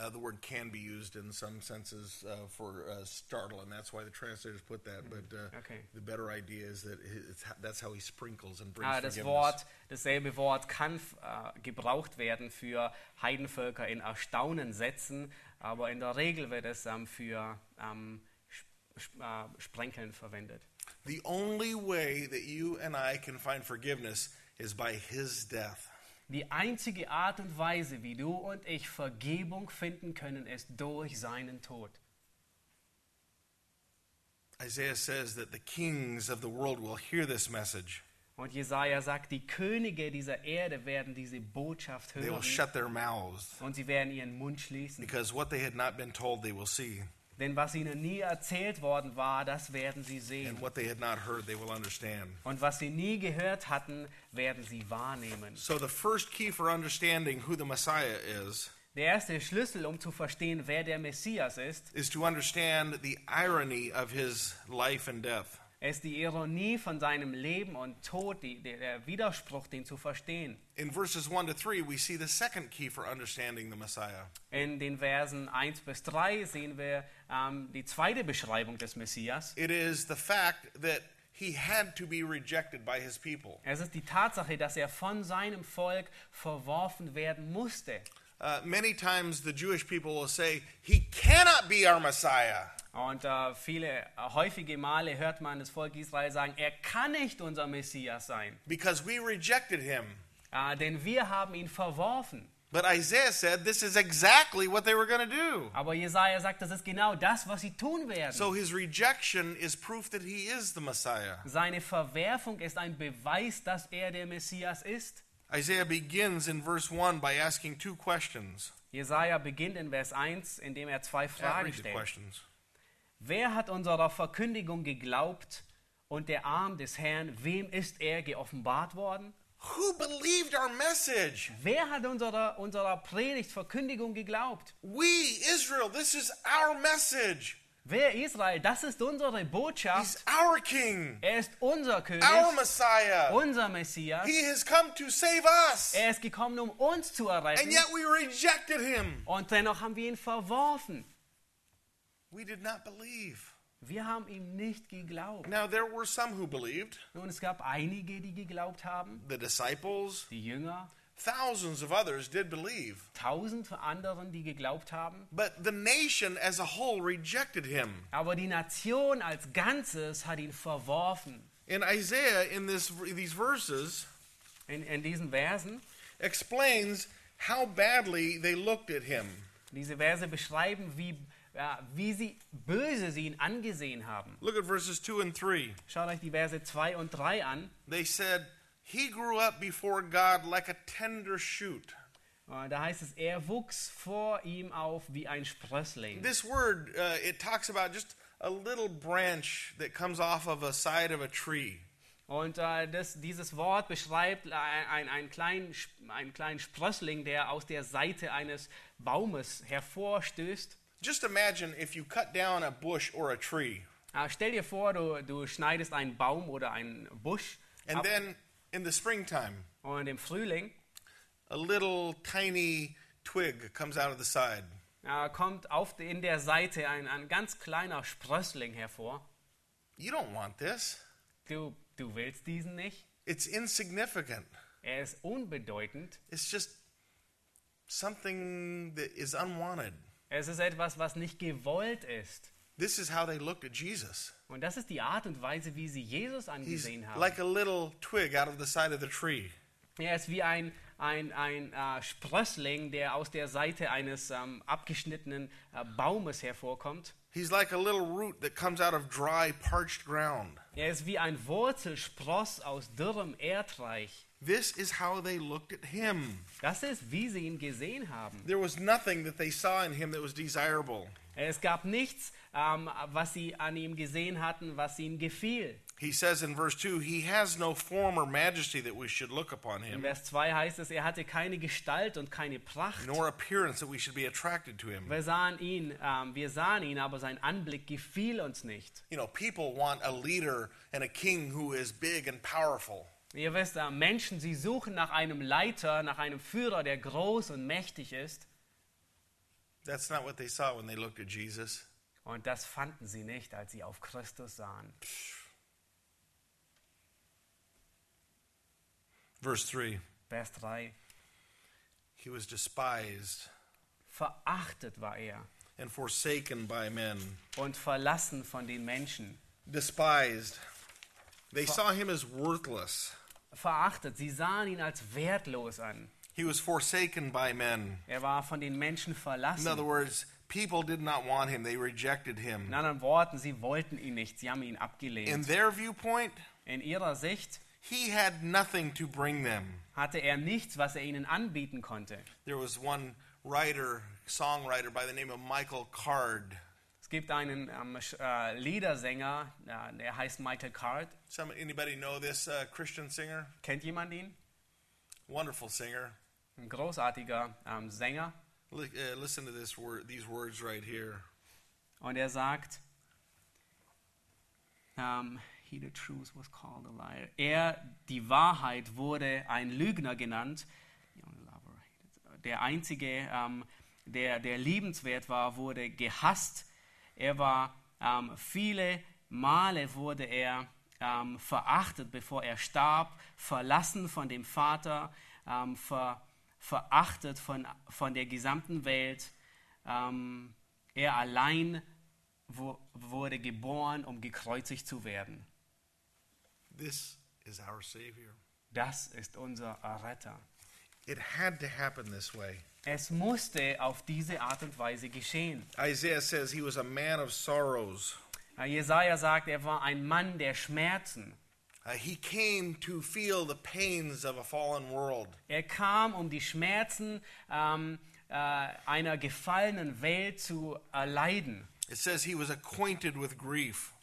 Uh, the word can be used in some senses uh, for uh, startle, and that's why the translators put that. But uh, Okay. the better idea is that it's, that's how he sprinkles and brings Ah, das. Wort, dasselbe Wort kann äh, gebraucht werden für Heidenvölker in Erstaunen setzen, aber in der Regel wird es ähm, für ähm, sp äh, Sprenkeln verwendet. The only way that you and I can find forgiveness is by his death. Die einzige Art und Weise, wie du und ich Vergebung finden können, ist durch seinen Tod. Isaiah says that the kings of the world will hear this message. Und Jesaja sagt, die Könige dieser Erde werden diese Botschaft They will hören shut their mouths und sie werden ihren Mund schließen. because what they had not been told they will see, Denn was ihnen nie erzählt worden war, das werden sie sehen. and what they had not heard they will understand. Und was sie nie gehört hatten, werden sie wahrnehmen. So the first key for understanding who the Messiah is Der erste Schlüssel, um zu verstehen, wer der Messias ist, is to understand the irony of his life and death. Ist die Ironie von seinem Leben und Tod, die, der, der Widerspruch, den zu verstehen. In verses 1 to 3, we see the second key for understanding the Messiah. In den Versen 1 bis 3 sehen wir ähm, die zweite Beschreibung des Messias. It is the fact that he had to be rejected by his people. Es ist die Tatsache, dass er von seinem Volk verworfen werden musste. Uh, many times the Jewish people will say, He cannot be our Messiah. Und äh, viele, äh, häufige Male hört man das Volk Israel sagen, er kann nicht unser Messias sein, because we rejected him. äh, denn wir haben ihn verworfen. But Isaiah said this is exactly what they were going to do. Aber Jesaja sagt, das ist genau das, was sie tun werden. So his rejection is proof that he is the Messiah. Seine Verwerfung ist ein Beweis, dass er der Messias ist. Isaiah begins in verse 1 by asking two questions. Jesaja beginnt in Vers 1, indem er zwei Fragen stellt. Wer hat unserer Verkündigung geglaubt und der Arm des Herrn, wem ist er geoffenbart worden? Who believed our message? Wer hat unserer, unserer Predigt Verkündigung geglaubt? We, Israel, this is our message. Wer Israel? Das ist unsere Botschaft. He's our king, Er ist unser König, our Messiah. unser Messias. He has come to save us. Er ist gekommen, um uns zu And erretten. yet we rejected him. Und dennoch haben wir ihn verworfen. We did not believe. Wir haben ihm nicht geglaubt. Now, there were some who believed Nun, es gab einige, die geglaubt haben, the disciples, die Jünger, thousands of others did believe. tausend anderen, die geglaubt haben. But the nation as a whole rejected him. Aber die Nation als Ganzes hat ihn verworfen. In Isaiah, in this, these verses, In, in diesen Versen, explains how badly they looked at him. diese Verse beschreiben, wie, ja, wie sie böse sie ihn angesehen haben. Look at verses 2 and 3. Schaut euch die Verse 2 und 3 an. They said, He grew up before God like a tender shoot. Äh, Da heißt es, er wuchs vor ihm auf wie ein Sprössling. This word, uh, it talks about just a little branch that comes off of a side of a tree. Und äh, das, dieses Wort beschreibt ein, ein, einen, kleinen, einen kleinen Sprössling, der aus der Seite eines Baumes hervorstößt. Just imagine if you cut down a bush or a tree, Äh, stell dir vor, du, du schneidest einen Baum oder einen Busch and ab then in the springtime, und im Frühling a little tiny twig comes out of the side. äh, kommt auf, in der Seite ein, ein ganz kleiner Sprössling hervor. You don't want this. Du, du willst diesen nicht. It's insignificant. Er ist unbedeutend. It's just something that is unwanted. Es ist etwas, was nicht gewollt ist. This is how they looked at Jesus. Und das ist die Art und Weise, wie sie Jesus He's angesehen haben. like a little twig out of the side of the tree. Er ist wie ein, ein, ein äh, Sprössling, der aus der Seite eines ähm, abgeschnittenen äh, Baumes hervorkommt. He's like a little root that comes out of dry, parched ground. Er ist wie ein Wurzelspross aus dürrem Erdreich. This is how they looked at him. Das ist, wie sie ihn gesehen haben. There was nothing that they saw in him that was desirable. Es gab nichts, ähm, was sie an ihm gesehen hatten, was ihm gefiel. He says in verse 2 He has no form or majesty that we should look upon In him, Vers 2 heißt es, er hatte keine Gestalt und keine Pracht. nor appearance that we should be attracted to him. Wir sahen ihn, ähm, wir sahen ihn, aber sein Anblick gefiel uns nicht. You know, people want a leader and a king who is big and powerful. Ihr wisst, äh, Menschen, sie suchen nach einem Leiter, nach einem Führer, der groß und mächtig ist. That's not what they saw when they looked at Jesus. Und das fanden sie nicht, als sie auf Christus sahen. Verse 3 Vers 3. He was despised Verachtet war er and forsaken by men. und verlassen von den Menschen. Despised. They saw him as worthless. Verachtet, sie sahen ihn als wertlos an. He was forsaken by men. Er war von den Menschen In other words, people did not want him, they rejected In him. anderen Worten, sie wollten ihn nicht, sie haben ihn In their viewpoint, In ihrer Sicht he had nothing to bring them. hatte er nichts, was er ihnen anbieten konnte. There was one writer, songwriter by the name of Michael Card. Es gibt einen Sch- äh, Liedersänger, äh, der heißt Michael Card. Some anybody know this uh, Christian singer? Kennt jemand ihn? Wonderful singer. Ein großartiger ähm, Sänger. Uh, listen to this word, these words right here. Und er sagt, ähm, he the truth was called a liar. Er, die Wahrheit, wurde ein Lügner genannt. Der einzige, ähm, der, der liebenswert war, wurde gehasst. Er war, ähm, viele Male wurde er verachtet, bevor er starb, verlassen von dem Vater, ähm, ver, verachtet von, von der gesamten Welt. Ähm, er allein wo, wurde geboren, um gekreuzigt zu werden. This is our Savior. Das ist unser Retter. It had to happen this way. Es musste auf diese Art und Weise geschehen. Isaiah says he was a man of sorrows. Jesaja sagt, er war ein Mann der Schmerzen. Uh, he came to feel the pains of a fallen world. Er kam, um die Schmerzen ähm, äh, einer gefallenen Welt zu erleiden. It says he was acquainted with grief.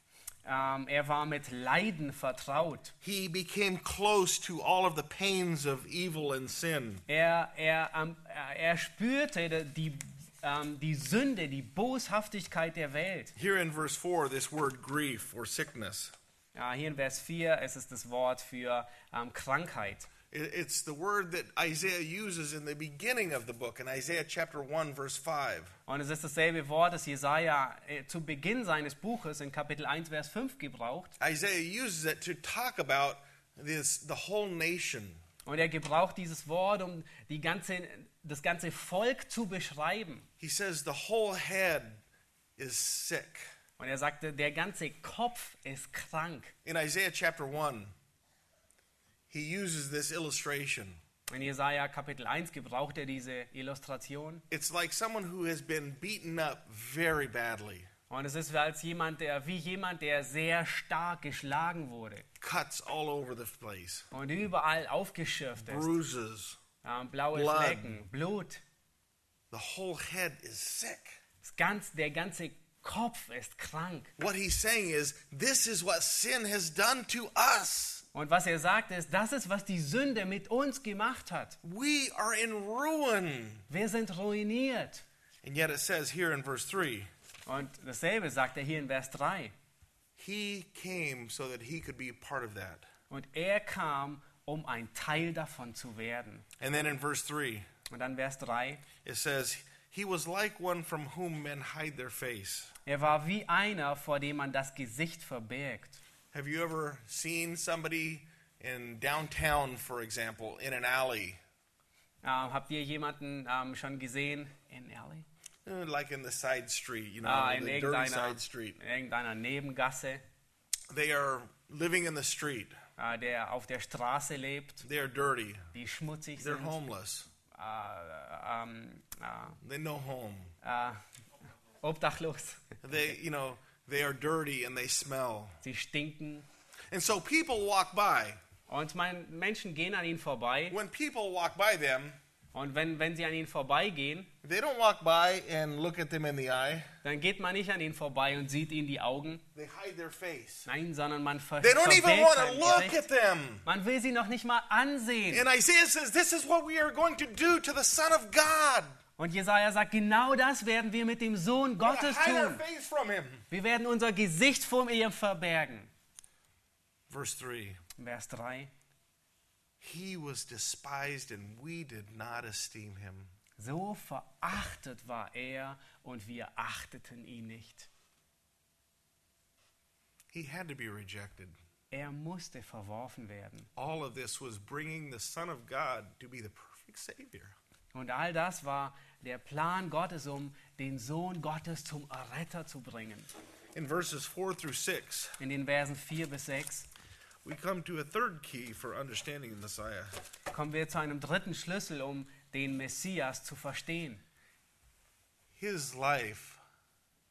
Ähm, er war mit Leiden vertraut. He became close to all of the pains of evil and sin. Er, er, ähm, er spürte die, ähm, die Sünde, die Boshaftigkeit der Welt. Here in verse 4, this word grief or sickness, Ja, hier in Vers 4 ist es das Wort für ähm, Krankheit. it- it's the word that Isaiah uses in the beginning of the book, in Isaiah chapter 1, verse 5. Und es ist dasselbe Wort, das Jesaja äh, zu Beginn seines Buches in Kapitel 1, Vers 5 gebraucht. Isaiah uses it to talk about this, the whole nation. Und er gebraucht dieses Wort, um die ganze, das ganze Volk zu beschreiben. He says the whole head is sick. Und er sagte, der ganze Kopf ist krank. In Isaiah chapter 1, he uses this illustration. In Jesaja Kapitel 1 gebraucht er diese Illustration. It's like someone who has been beaten up very badly, Und es ist als jemand, der, wie jemand, der sehr stark geschlagen wurde cuts all over the place, und überall aufgeschürft ist. bruises. Ähm, blaue Blood. Flecken, Blut. The whole head is sick. Das ganz, der ganze Kopf ist krank. What he's saying is, this is what sin has done to us. Und was er sagt ist, das ist, was die Sünde mit uns gemacht hat. We are in ruin. Wir sind ruiniert. And yet it says here in verse 3 Und dasselbe sagt er hier in Vers 3. he came so that he could be part of that. Und er kam, um ein Teil davon zu werden. And then in verse 3, Und dann Vers 3. it says, He was like one from whom men hide their face. Er war wie einer, vor dem man das Gesicht verbirgt. Have you ever seen somebody in downtown, for example, in an alley, Ähm, habt ihr jemanden ähm, schon gesehen in Alley? eh, like in the side street, you know, Ah, in the dirty side street? in irgendeiner Nebengasse, They are living in the street. äh, der auf der Straße lebt, They are dirty. die schmutzig They're sind. homeless. Äh, äh, They know home. äh, obdachlos. They, you know, they are dirty and they smell. Sie stinken. And so people walk by. Und mein, Menschen gehen an ihnen vorbei. When people walk by them, Und wenn, wenn sie an ihnen vorbeigehen, they don't walk by and look at them in the eye. dann geht man nicht an ihnen vorbei und sieht ihnen die Augen. They hide their face. Nein, sondern man ver They don't even want to look at them. Man will sie noch nicht mal ansehen. And Isaiah says, This is what we are going to do to the Son of God. Und Jesaja sagt, genau das werden wir mit dem Sohn Gottes tun. Wir werden unser Gesicht vor ihm verbergen. Verse 3 Vers 3. He was despised, and we did not esteem him. So verachtet war er und wir achteten ihn nicht. He had to be rejected. Er musste verworfen werden. All of this was bringing the Son of God to be the perfect Savior. Und all das war der Plan Gottes, um den Sohn Gottes zum Erretter zu bringen. In verses 4 through 6, In den Versen 4 bis 6 we come to a third key for understanding the Messiah. kommen wir zu einem dritten Schlüssel, um den Messias zu verstehen. His life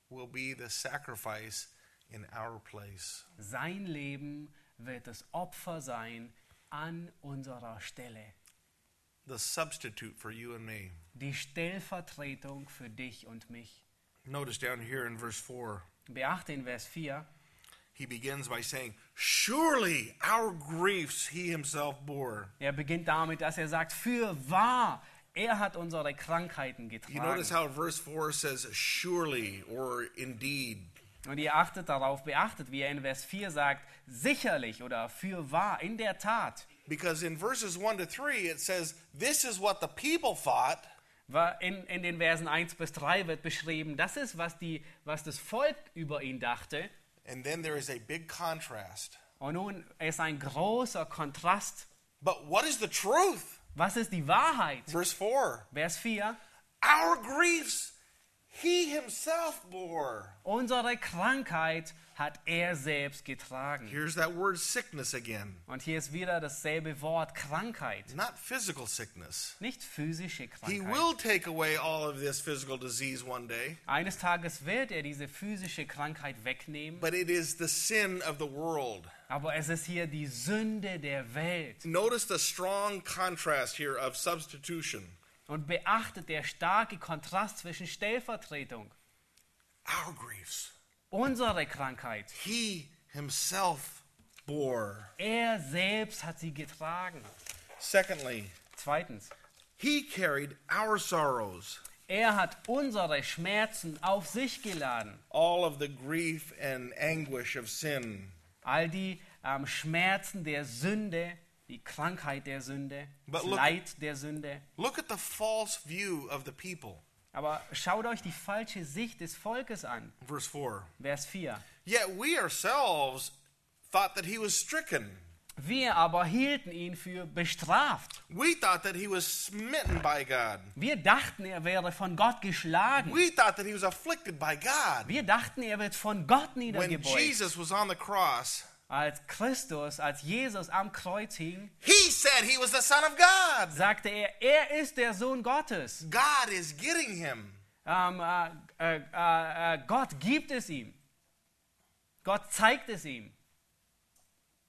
will be the sacrifice in our place. Sein Leben wird das Opfer sein an unserer Stelle. The substitute for you and me. Die Stellvertretung für dich und mich. Notice down here in verse 4, Beachte in Vers 4, he begins by saying, Surely our griefs he himself bore. er beginnt damit, dass er sagt, für wahr, er hat unsere Krankheiten You getragen. notice how verse 4 says, Surely or indeed. Und ihr achtet darauf, beachtet, wie er in Vers 4 sagt, sicherlich oder für wahr, in der Tat. Because in verses 1 to 3, it says, This is what the people thought, In, in den Versen 1 bis 3 wird beschrieben, das ist, was, die, was das Volk über ihn dachte. and then there is a big contrast. Und nun ist ein großer Kontrast. But what is the truth? Was ist die Wahrheit? Verse 4 Vers 4, Our griefs he himself bore. unsere Krankheit hat er selbst getragen. Here's that word sickness again. Und hier ist wieder dasselbe Wort Krankheit. Not physical sickness. Nicht physische He Krankheit. will take away all of this physical disease one day, Eines Tages wird er diese physische Krankheit wegnehmen, but it is the sin of the world. aber es ist hier die Sünde der Welt. Notice the strong contrast here of substitution. Und beachtet der starke Kontrast zwischen Stellvertretung. our griefs. Unsere Krankheit. He himself bore. Er selbst hat sie getragen. Secondly, Zweitens, he carried our sorrows, er hat unsere Schmerzen auf sich geladen. all of the grief and anguish of sin. All die ähm, Schmerzen der Sünde, die Krankheit der Sünde, das look- Leid der Sünde. Look at the false view of the people. Aber schaut euch die falsche Sicht des Volkes an. Verse 4. Vers 4. Yet we ourselves thought that he was stricken. Wir aber hielten ihn für bestraft. We thought that he was smitten by God. Wir dachten, er wäre von Gott geschlagen. We thought that he was afflicted by God. Wir dachten, er wird von Gott When niedergebeugt. Jesus was on the cross, Als Christus, als Jesus am Kreuz hing, he said he was the Son of God. sagte er, er ist der Sohn Gottes. God is getting him. Äh, äh, äh, äh, Gott gibt es ihm. Gott zeigt es ihm.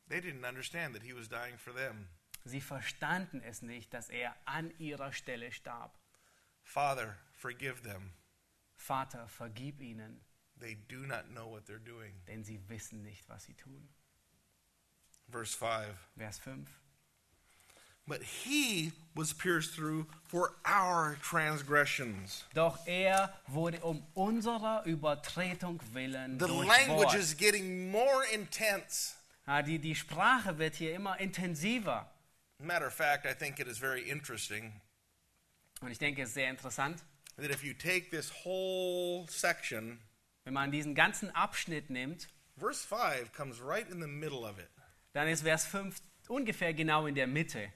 They didn't understand that he was dying for them. Sie verstanden es nicht, dass er an ihrer Stelle starb. Father, forgive them. Vater, vergib ihnen, They do not know what they're doing. denn sie wissen nicht, was sie tun. Verse 5. Vers 5. But he was pierced through for our transgressions. Doch er wurde um unserer Übertretung willen The language is getting more intense. Ah, die, die Sprache wird hier immer intensiver. Matter of fact, I think it is very interesting Und ich denke, es ist sehr interessant, that if you take this whole section, wenn man diesen ganzen Abschnitt nimmt, verse 5 comes right in the middle of it. Dann ist Vers 5 ungefähr genau in der Mitte.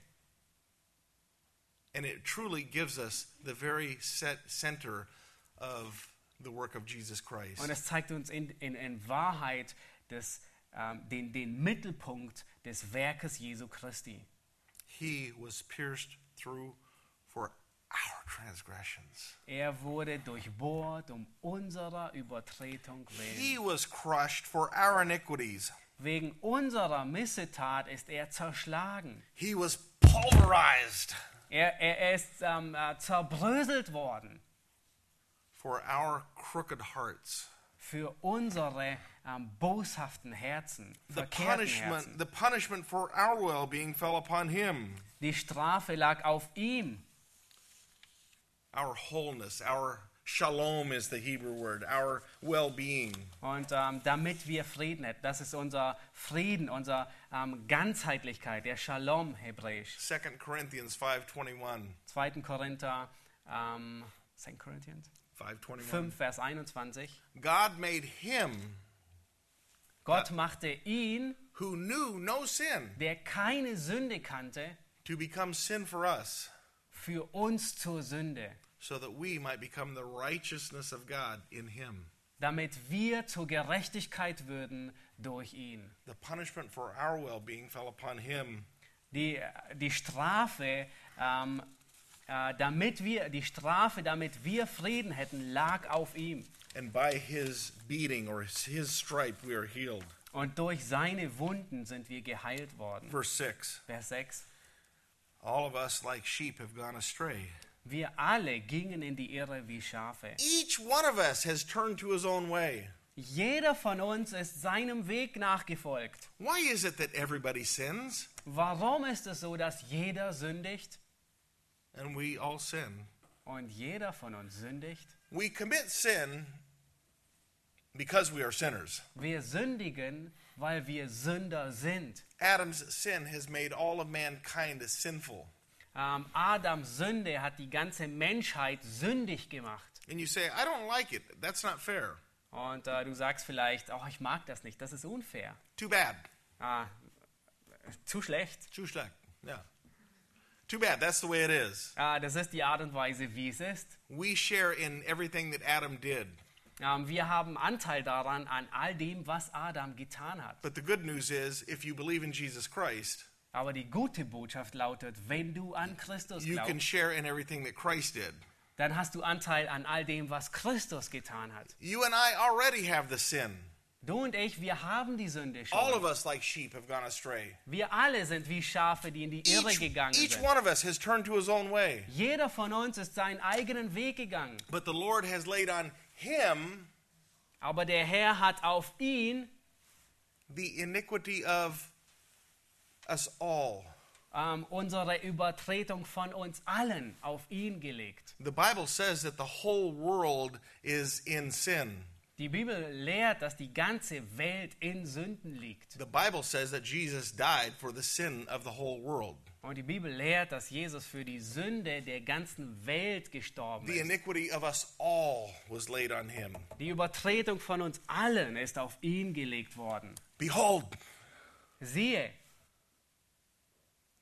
And it truly gives us the very center of the work of Jesus Christ. Und es zeigt uns in, in, in Wahrheit des, ähm, den, den Mittelpunkt des Werkes Jesu Christi. He was pierced through for our transgressions. Er wurde durchbohrt um unserer Übertretung He willen. was crushed for our iniquities. Wegen unserer Missetat ist er zerschlagen. He was pulverized Er, er ist ähm, äh, zerbröselt worden for our crooked hearts. für unsere ähm, boshaften Herzen, The punishment, Herzen. the punishment for our well-being fell upon him. Die Strafe lag auf ihm. Our wholeness, our shalom is the Hebrew word, our well-being. Und ähm, damit wir Frieden hätten, das ist unser Frieden, unsere ähm, Ganzheitlichkeit, der Shalom hebräisch. 2 Corinthians 5:21. 2. Korinther ähm, 2. Corinthians 5:21. 5, Vers 21. God made him Gott machte ihn, who knew no sin der keine Sünde kannte, to become sin for us, für uns zur Sünde, so that we might become the righteousness of God in him. damit wir zur Gerechtigkeit würden durch ihn. The punishment for our well-being fell upon him. Die, die Strafe, ähm, äh, damit wir, die Strafe, damit wir Frieden hätten, lag auf ihm. And by his beating or his stripe we are healed. Und durch seine Wunden sind wir geheilt worden. Verse 6. Vers 6. All of us like sheep have gone astray. Wir alle gingen in die Irre wie Schafe. Each one of us has turned to his own way. Jeder von uns ist seinem Weg nachgefolgt. Why is it that everybody sins Warum ist es so, dass jeder sündigt and we all sin? und jeder von uns sündigt? We commit sin because we are sinners. Wir sündigen, weil wir Sünder sind. Adam's sin has made all of mankind sinful. Ähm, Adams Sünde hat die ganze Menschheit sündig gemacht. And you say, I don't like it. That's not fair. Und äh, du sagst vielleicht, oh, ich mag das nicht, das ist unfair. Too bad. Ah, zu schlecht. Too schlecht. Yeah. Too bad. That's the way it is. Ah, das ist die Art und Weise, wie es ist. We share in everything that Adam did. Ähm, wir haben Anteil daran, an all dem, was Adam getan hat. But the good news is, if you believe in Jesus Christ, Aber die gute Botschaft lautet, wenn du an Christus you can glaubst, share in everything that Christ did. dann hast du Anteil an all dem, was Christus getan hat. You and I already have the sin. Du und ich, wir haben die Sünde All of schon. us, like sheep, have gone astray. Wir alle sind wie Schafe, die in die Irre Each, gegangen each sind. one of us has turned to his own way. Jeder von uns ist seinen eigenen Weg gegangen. But the Lord has laid on him Aber der Herr hat auf ihn the iniquity of us all. ähm, unsere Übertretung von uns allen auf ihn gelegt. The Bible says that the whole world is in sin. Die Bibel lehrt, dass die ganze Welt in Sünden liegt. The Bible says that Jesus died for the sin of the whole world. Und die Bibel lehrt, dass Jesus für die Sünde der ganzen Welt gestorben The ist. iniquity of us all was laid on him. Die Übertretung von uns allen ist auf ihn gelegt worden. Behold, Siehe,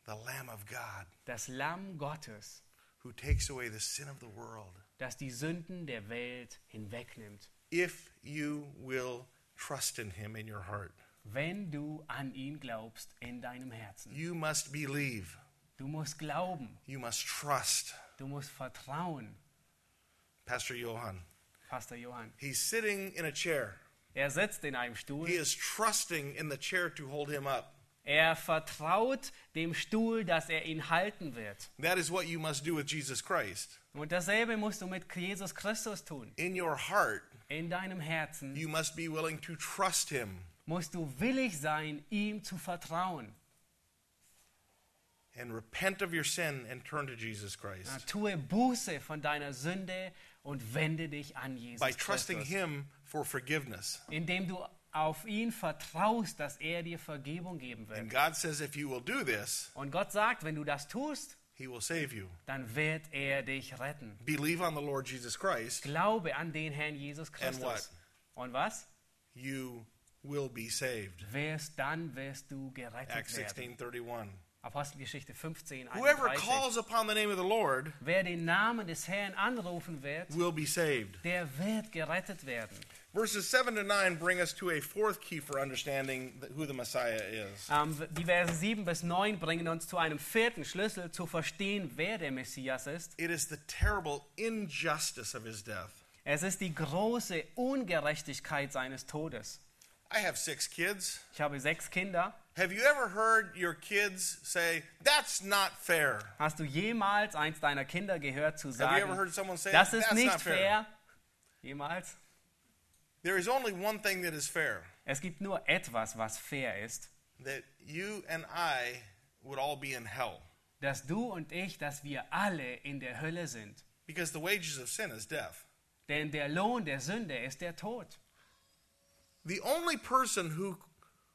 the Lamb of God das Lamm Gottes, who takes away the sin of the world. das die Sünden der Welt hinwegnimmt. If you will trust in him in your heart, Wenn du an ihn glaubst in deinem Herzen. you must believe, Du musst glauben, you must trust. du musst vertrauen. Pastor Johann, Pastor Johann. he's sitting in a chair. Er sitzt in einem Stuhl. He is trusting in the chair to hold him up. Er vertraut dem Stuhl, dass er ihn halten wird. That is what you must do with Jesus Christ. Und dasselbe musst du mit Jesus Christus tun. In your heart, In deinem Herzen you must be willing to trust him musst du willig sein, ihm zu vertrauen. and repent of your sin and turn to Jesus Christ. Na, tue Buße von deiner Sünde und wende dich an Jesus By trusting Christus. him for forgiveness. Indem du auf ihn vertraust, dass er dir Vergebung geben And wird. God says if you will do this, Und Gott sagt, wenn du das tust, he will save you. dann wird er dich retten. Believe on the Lord Jesus Christ, Glaube an den Herrn Jesus And what? Christus. Und was? you will be saved. Wirst, dann wirst du gerettet Acts werden. 16:31. Apostelgeschichte 15, Whoever 31. calls upon the name of the Lord Wer den Namen des Herrn anrufen wird, will be saved. der wird gerettet werden. Verses 7 to 9 bring us to a fourth key for understanding who the Messiah is. Ähm, die Verse 7 bis 9 bringen uns zu einem vierten Schlüssel, zu verstehen, wer der Messias ist. It is the terrible injustice of his death. Es ist die große Ungerechtigkeit seines Todes. I have six kids. Ich habe sechs Kinder. Have you ever heard your kids say, That's not fair? Hast du jemals eins deiner Kinder gehört zu Have you ever sagen, heard someone say, das ist nicht fair? fair? Jemals? There is only one thing that is fair Es gibt nur etwas, was fair ist, that you and I would all be in hell. dass du und ich, dass wir alle in der Hölle sind. Because the wages of sin is death. Denn der Lohn der Sünde ist der Tod. The only person who,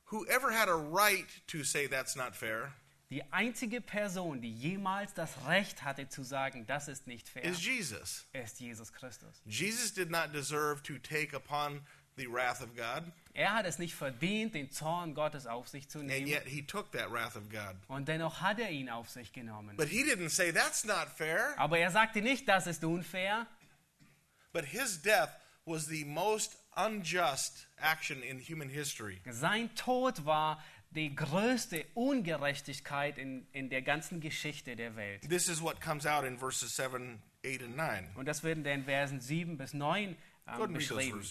who ever had a right to say that's not fair Die einzige Person, die jemals das Recht hatte zu sagen, das ist nicht fair, is Jesus. ist Jesus Christus. Jesus did not deserve to take upon the wrath of God, Er hat es nicht verdient, den Zorn Gottes auf sich zu and nehmen. yet he took that wrath of God. Und dennoch hat er ihn auf sich genommen. But he didn't say that's not fair. Aber er sagte nicht, das ist unfair, But his death was the most unjust action in human history. Sein Tod war die größte Ungerechtigkeit in, in der ganzen Geschichte der Welt. This is what comes out in verses 7, 8, and 9. Und das wird in den Versen 7 bis 9 Go ahead ähm, beschrieben.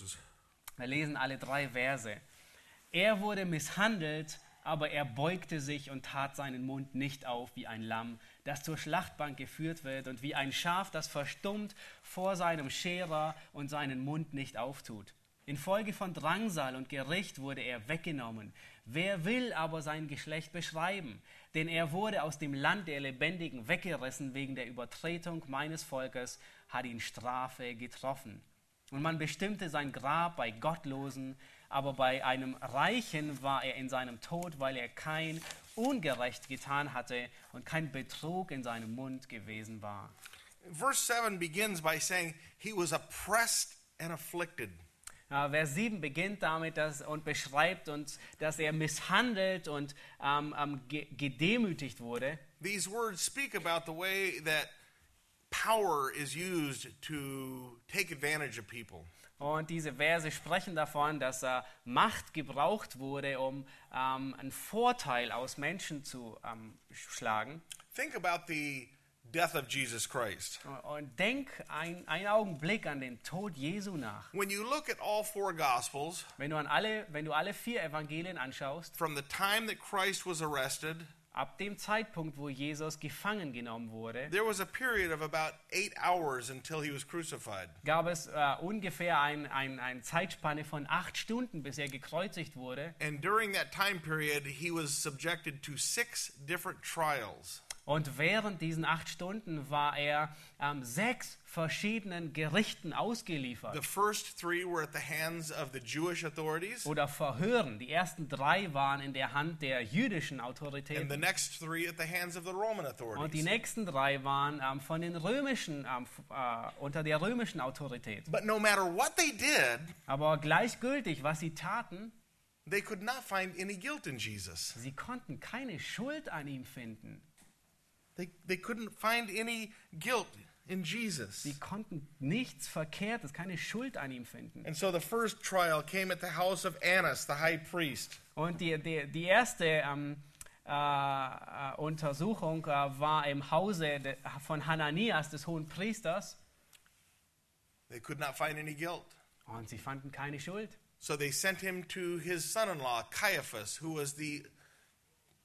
Wir lesen alle drei Verse. Er wurde misshandelt, aber er beugte sich und tat seinen Mund nicht auf wie ein Lamm, das zur Schlachtbank geführt wird, und wie ein Schaf, das verstummt vor seinem Scherer und seinen Mund nicht auftut. Infolge von Drangsal und Gericht wurde er weggenommen. Wer will aber sein Geschlecht beschreiben? Denn er wurde aus dem Land der Lebendigen weggerissen wegen der Übertretung meines Volkes, hat ihn Strafe getroffen. Und man bestimmte sein Grab bei Gottlosen, aber bei einem Reichen war er in seinem Tod, weil er kein Ungerecht getan hatte und kein Betrug in seinem Mund gewesen war. Verse 7 begins by saying, He was oppressed and afflicted. Vers 7 beginnt damit dass, und beschreibt uns, dass er misshandelt und ähm, ähm, ge gedemütigt wurde. These words speak about the way that power is used to take advantage of people. Und diese Verse sprechen davon, dass äh, Macht gebraucht wurde, um ähm, einen Vorteil aus Menschen zu ähm, schlagen. Think about the death of Jesus Christ. Und denk ein, einen Augenblick an den Tod Jesu nach. When you look at all four Gospels, Wenn du, an alle, wenn du alle vier Evangelien anschaust, from the time that Christ was arrested ab dem Zeitpunkt, wo Jesus gefangen genommen wurde, there was a period of about eight hours until he was crucified. gab es äh, ungefähr ein, ein, eine Zeitspanne von acht Stunden, bis er gekreuzigt wurde. And during that time period, he was subjected to six different trials. Und während diesen acht Stunden war er ähm, sechs verschiedenen Gerichten ausgeliefert The first three were at the hands of the Jewish authorities, oder Verhören. Die ersten drei waren in der Hand der jüdischen and the next three at the hands of the Roman Und die authorities. nächsten drei waren ähm, von den römischen, ähm, äh, unter der römischen Autorität. But no matter what they did, Aber gleichgültig, was sie taten, they could not find any guilt in Jesus. sie konnten keine Schuld an ihm finden. They, they couldn't find any guilt in Jesus. Sie konnten nichts Verkehrtes, keine Schuld an ihm finden. And so the first trial came at the house of Annas, the high priest. Und die, die, die erste ähm, äh, äh, Untersuchung äh, war im Hause de, von Hananias, des hohen Priesters, They could not find any guilt. und sie fanden keine Schuld. So they sent him to his son in law, Caiaphas, who was the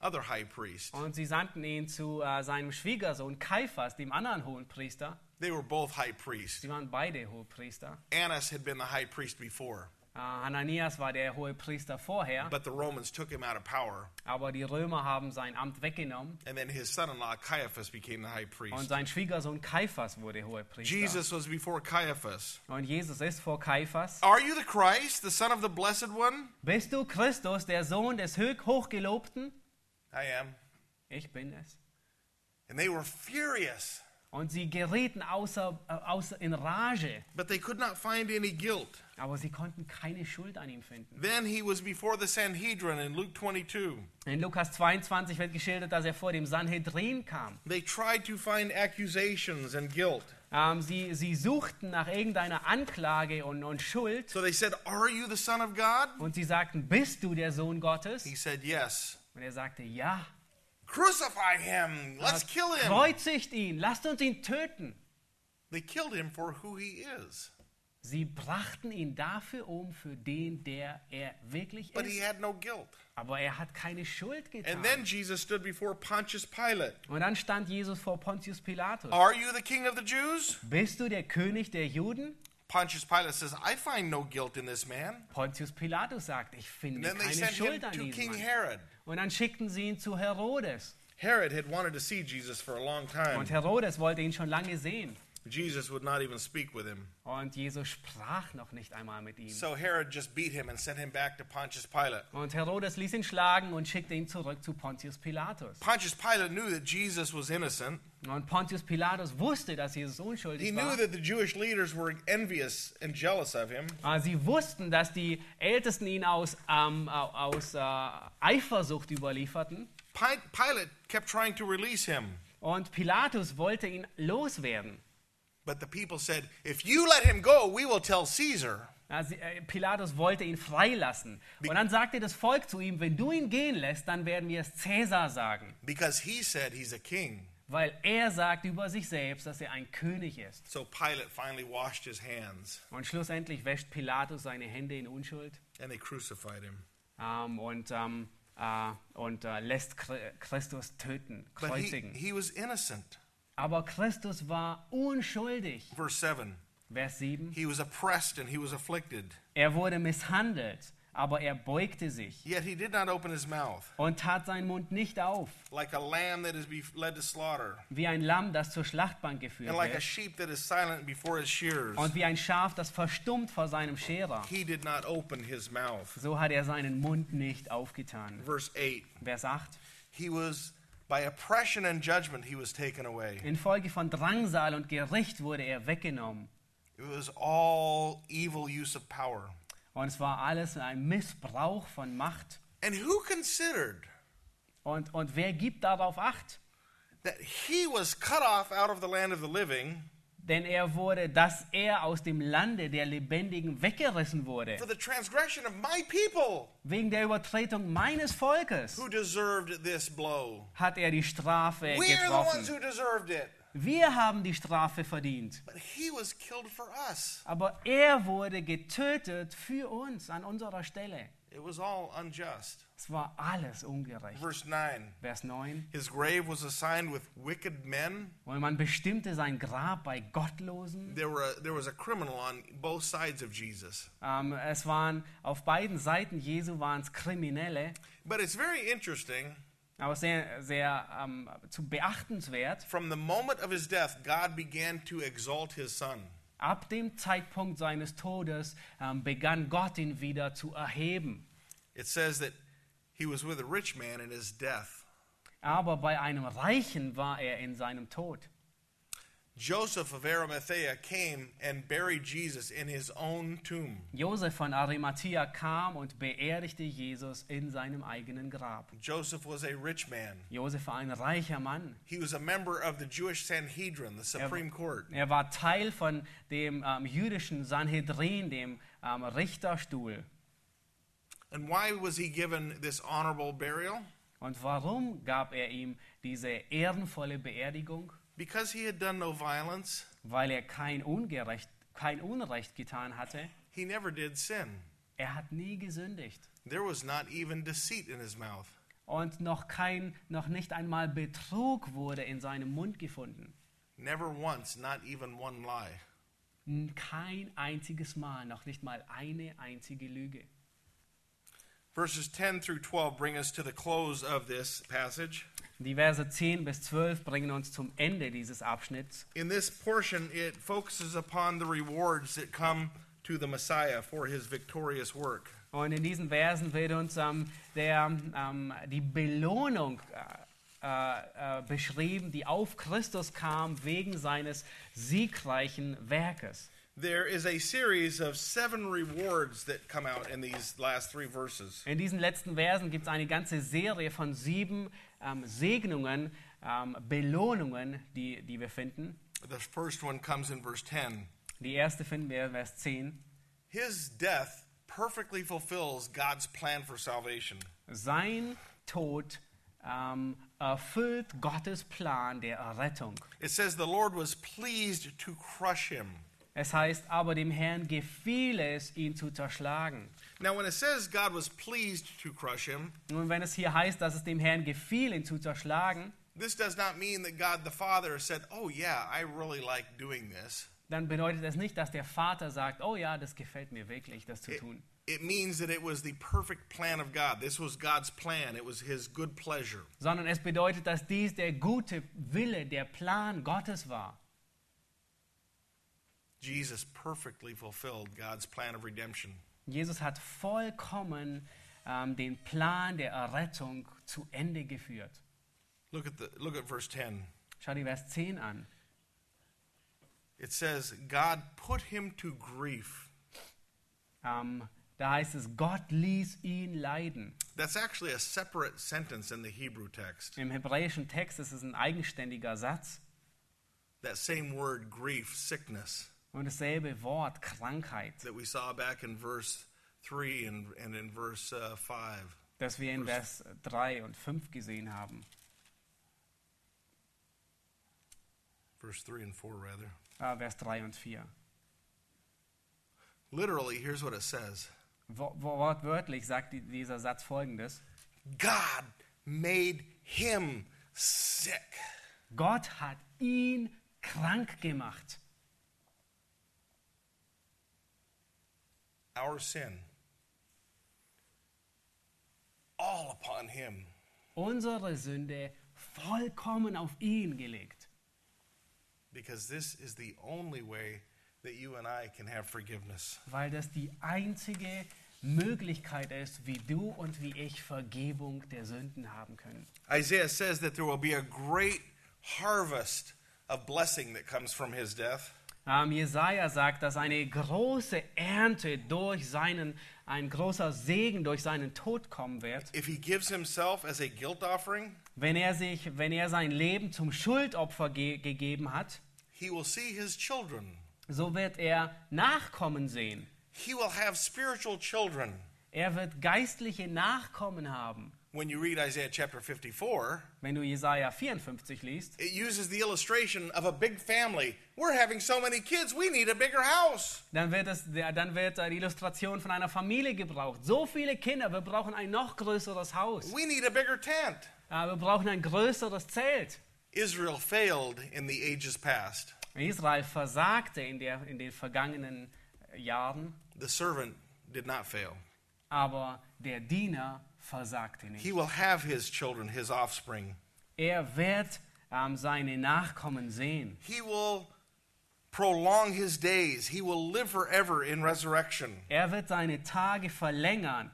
other high priest. Und sie sandten ihn zu äh, seinem Schwiegersohn Kaiphas, dem anderen hohen Priester. They were both high priests. Sie waren beide hohe Priester. Annas had been the high priest before, Äh, Hananias war der hohe Priester vorher, but the Romans took him out of power. aber die Römer haben sein Amt weggenommen And then his son in law, Caiaphas, became the high und priest. sein Schwiegersohn Kaiphas wurde hoher Priester. Jesus was before Caiaphas. Und Jesus ist vor Kaiphas. Are you the Christ, the Son of the Blessed One? Bist du Christus, der Sohn des Hochgelobten? I am. Ich bin es. And they were furious, Und sie gerieten außer, äh, außer in Rage, but they could not find any guilt. aber sie konnten keine Schuld an ihm finden. Then he was before the Sanhedrin in Luke 22. In Lukas 22 wird geschildert, dass er vor dem Sanhedrin kam. They tried to find accusations and guilt. Ähm, sie, sie suchten nach irgendeiner Anklage und, und Schuld So they said, Are you the Son of God? und sie sagten, bist du der Sohn Gottes? He said, Yes. Und er sagte, ja. Crucify him. Let's kill him. Kreuzigt ihn, lasst uns ihn töten. They killed him for who he is. Sie brachten ihn dafür um, für den, der er wirklich But he ist. had no guilt. Aber er hat keine Schuld getan. And then Jesus stood before Pontius Pilate. Und dann stand Jesus vor Pontius Pilatus. Are you the king of the Jews? Bist du der König der Juden? Pontius Pilate says, I find no guilt in this man. Pontius Pilatus sagt, ich And finde then they keine sent him Schuld an to diesem King Mann. Herod. Und dann schickten sie ihn zu Herodes. Herod had wanted to see Jesus for a long time. Und Herodes wollte ihn schon lange sehen. Jesus would not even speak with him. Und Jesus sprach noch nicht einmal mit ihm. So Herod just beat him and sent him back to Pontius Pilate. Und Herodes ließ ihn schlagen und schickte ihn zurück zu Pontius Pilatus. Pontius Pilate knew that Jesus was innocent. Und Pontius Pilatus wusste, dass Jesus He unschuldig knew war. that the Jewish leaders were envious and jealous of him. Sie wussten, dass die Ältesten ihn aus, ähm, au- aus äh, Eifersucht überlieferten. Pi- Pilate kept trying to release him. Und Pilatus wollte ihn loswerden. But the people said, If you let him go, we will tell Caesar. Äh, Pilatus wollte ihn freilassen. Und dann sagte das Volk zu ihm, wenn du ihn gehen lässt, dann werden wir es Cäsar sagen. Because he said he's a king. Weil er sagt über sich selbst, dass er ein König ist. So Pilate finally washed his hands Und schlussendlich wäscht Pilatus seine Hände in Unschuld and they crucified him. ähm, und, ähm, äh, und äh, lässt Christus töten, kreuzigen. But he, he was innocent. Aber Christus war unschuldig. Verse 7 Vers 7. He was oppressed and he was afflicted, Er wurde misshandelt, aber er beugte sich yet he did not open his mouth. und tat seinen Mund nicht auf, Like a lamb that is led to slaughter, wie ein Lamm, das zur Schlachtbank geführt and like a wird, sheep that is silent before its shears. und wie ein Schaf, das verstummt vor seinem Scherer. He did not open his mouth. So hat er seinen Mund nicht aufgetan. Verse 8 Vers 8. He was, by oppression and judgment, he was taken away. Infolge von Drangsal und Gericht wurde er weggenommen. It was all evil use of power. Und es war alles ein Missbrauch von Macht. And who considered Und, und wer gibt darauf Acht? that he was cut off out of the land of the living Denn er wurde, dass er aus dem Lande der Lebendigen weggerissen wurde. for the transgression of my people Wegen der Übertretung meines Volkes who deserved this blow? hat er die Strafe We are the ones getroffen. who deserved it. Wir haben die Strafe verdient. But he was killed for us. Aber er wurde getötet für uns an unserer Stelle. It was all unjust. Es war alles ungerecht. Verse 9 Vers 9. His grave was assigned with wicked men. Und man bestimmte sein Grab bei Gottlosen. There, were a, there was a criminal on both sides of Jesus. Ähm, es waren auf beiden Seiten Jesu waren es Kriminelle, But it's very interesting. aber sehr, sehr ähm, zu beachtenswert. From the moment of his death, God began to exalt his son. Ab dem Zeitpunkt seines Todes ähm, begann Gott ihn wieder zu erheben. It says that he was with a rich man in his death. Aber bei einem Reichen war er in seinem Tod. Joseph of Arimathea came and buried Jesus in his own tomb. Josef von Arimathea kam und beerdigte Jesus in seinem eigenen Grab. Joseph was a rich man. Josef war ein reicher Mann. He was a member of the Jewish Sanhedrin, the Supreme Court. Er war Teil von dem ähm, jüdischen Sanhedrin, dem ähm, Richterstuhl. And why was he given this honorable burial? Und warum gab er ihm diese ehrenvolle Beerdigung? Because he had done no violence, Weil er kein, Ungerecht, kein Unrecht getan hatte. he never did sin. Er hat nie gesündigt. There was not even deceit in his mouth. Und noch, kein, noch nicht einmal Betrug wurde in seinem Mund gefunden. Never once, not even one lie. Kein einziges Mal, noch nicht mal eine einzige Lüge. Verses 10 through 12 bring us to the close of this passage. Die Verse 10 bis 12 bringen uns zum Ende dieses Abschnitts. In this portion, it focuses upon the rewards that come to the Messiah for his victorious work. Und in diesen Versen wird uns ähm, der, ähm, die Belohnung äh, äh, äh, beschrieben, die auf Christus kam wegen seines siegreichen Werkes. There is a series of seven rewards that come out in these last three verses. In diesen letzten Versen gibt es eine ganze Serie von sieben ähm, Segnungen, ähm, Belohnungen, die, die wir finden. The first one comes in verse 10. Die erste finden wir in Vers 10. His death perfectly fulfills God's plan for salvation. Sein Tod ähm, erfüllt Gottes Plan der Errettung. It says the Lord was pleased to crush him. Es heißt, aber dem Herrn gefiel es, ihn zu zerschlagen. Now, when it says God was pleased to crush him, Nun, wenn es hier heißt, dass es dem Herrn gefiel, ihn zu zerschlagen, this does not mean that God the Father said, Oh, yeah, I really like doing this. dann bedeutet das nicht, dass der Vater sagt, oh ja, das gefällt mir wirklich, das zu It, tun. it means that it was the perfect plan of God. This was God's plan, it was his good pleasure. Sondern es bedeutet, dass dies der gute Wille, der Plan Gottes war. Jesus perfectly fulfilled God's plan of redemption. Jesus hat vollkommen ähm, den Plan der Errettung zu Ende geführt. Look at, the, look at verse 10. Schau dir Vers 10 an. It says, God put him to grief. Ähm, da heißt es, Gott ließ ihn leiden. That's actually a separate sentence in the Hebrew text. Im hebräischen Text ist es ein eigenständiger Satz. That same word, grief, sickness, Und dasselbe Wort, Krankheit, that we saw back in verse 3 and, and in verse uh, 5. das wir in Vers 3 und 5 gesehen haben. Verse 3 and 4, rather. Ah, Vers 3 und 4. Literally, here's what it says Wo- wo- Wortwörtlich sagt die- dieser Satz folgendes. God made him sick. Gott hat ihn krank gemacht. Our sin. All upon him. Unsere Sünde vollkommen auf ihn gelegt. Because this is the only way that you and I can have forgiveness. Weil das die einzige Möglichkeit ist, wie du und wie ich Vergebung der Sünden haben können. Isaiah says that there will be a great harvest of blessing that comes from his death. Ähm, Jesaja sagt, dass eine große Ernte durch seinen, ein großer Segen durch seinen Tod kommen wird, If he gives himself as a guilt offering, wenn er sich, wenn er sein Leben zum Schuldopfer ge gegeben hat. he will see his children. So wird er Nachkommen sehen. He will have spiritual children. Er wird geistliche Nachkommen haben. When you read Isaiah chapter 54, Wenn du Jesaja 54 liest, it uses the illustration of a big family. We're having so many kids, we need a bigger house. dann wird, es, dann wird die Illustration von einer Familie gebraucht. So viele Kinder, wir brauchen ein noch größeres Haus. We need a bigger tent. Wir brauchen ein größeres Zelt. Israel failed in the ages past. Israel versagte in, der, in den vergangenen Jahren, The servant did not fail. aber der Diener versagte nicht. He will have his children, his offspring. Er wird ähm, seine Nachkommen sehen. He will prolong his days. He will live forever in resurrection. Er wird seine Tage verlängern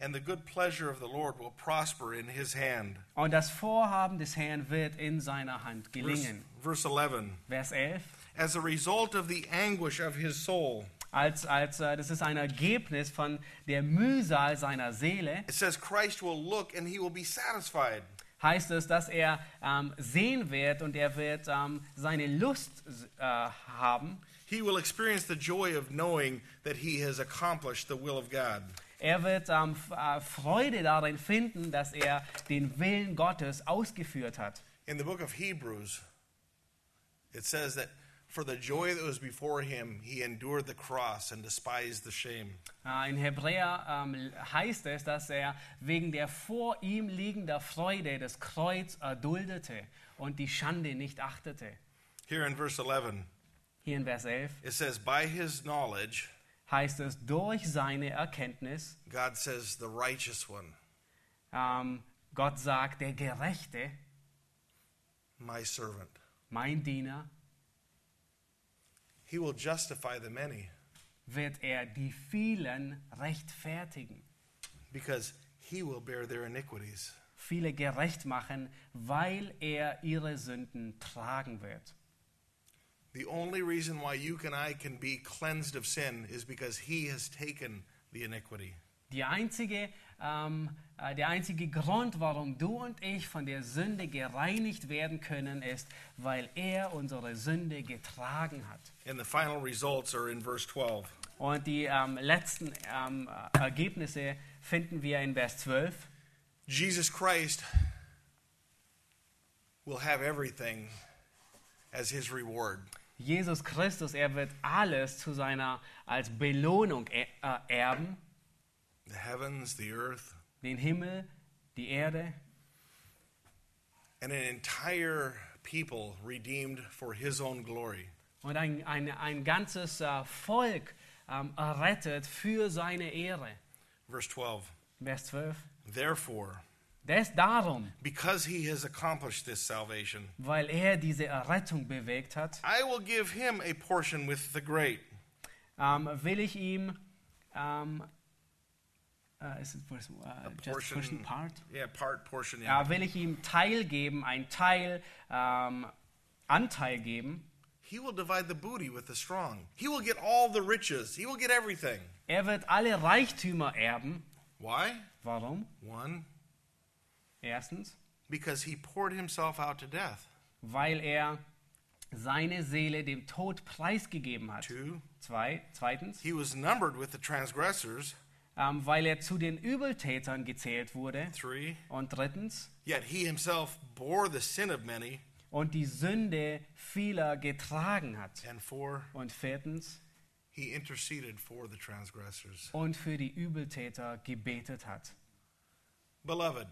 And the good pleasure of the Lord will prosper in his hand. und das Vorhaben des Herrn wird in seiner Hand Verse, gelingen. verse 11. Vers 11. As a result of the anguish of his soul, Als, als, äh, das ist ein Ergebnis von der Mühsal seiner Seele, it says Christ will look and he will be satisfied. heißt es, dass er ähm, sehen wird und er wird ähm, seine Lust äh, haben. He will experience the joy of knowing that he has accomplished the will of God. Er wird ähm, äh, Freude darin finden, dass er den Willen Gottes ausgeführt hat. In the book of Hebrews, it says that for the joy that was before him, he endured the cross and despised the shame. Äh, In Hebräer ähm, heißt es, dass er wegen der vor ihm liegender Freude das Kreuz erduldete und die Schande nicht achtete. Here in verse 11, Hier in Vers 11 it says, By his knowledge, heißt es, durch seine Erkenntnis, God says, the righteous one, ähm, Gott sagt, der Gerechte, my servant, mein Diener, he will justify the many wird er die vielen rechtfertigen, because he will bear their iniquities. viele gerecht machen, weil er ihre Sünden tragen wird. The only reason why you and I can be cleansed of sin is because he has taken the iniquity. Die einzige, ähm, äh, der einzige Grund, warum du und ich von der Sünde gereinigt werden können, ist, weil er unsere Sünde getragen hat. And the final results are in verse 12. Und die ähm, letzten ähm, äh, Ergebnisse finden wir in Vers 12. Jesus Christ will have everything as his reward. Jesus Christus, er wird alles zu seiner als Belohnung äh, erben, The heavens, the earth, den er Himmel, die Erde and an entire people redeemed for his own glory. und ein, er ein, ein ganzes Volk øh, ähm, øh, errettet für seine Ehre. Verse 12. Vers 12. Therefore, Das darum, because he has accomplished this salvation, weil er diese Errettung bewegt hat, I will give him a portion with the great. ähm, will ich ihm ähm, portion- part? Yeah, part, portion. Yeah. Ja, will ich ihm Teil geben, ein Teil ähm, Anteil geben. He will divide the booty with the strong. He will get all the riches. He will get everything. Er wird alle Reichtümer erben. Why? Warum? One, Erstens, because he poured himself out to death. weil er seine Seele dem Tod preisgegeben hat. Two, Zwei, zweitens, he was numbered with the transgressors. Ähm, weil er zu den Übeltätern gezählt wurde. Three, Und drittens, yet he himself bore the sin of many. und die Sünde vieler getragen hat. And four, Und viertens, he interceded for the transgressors. und für die Übeltäter gebetet hat. Beloved,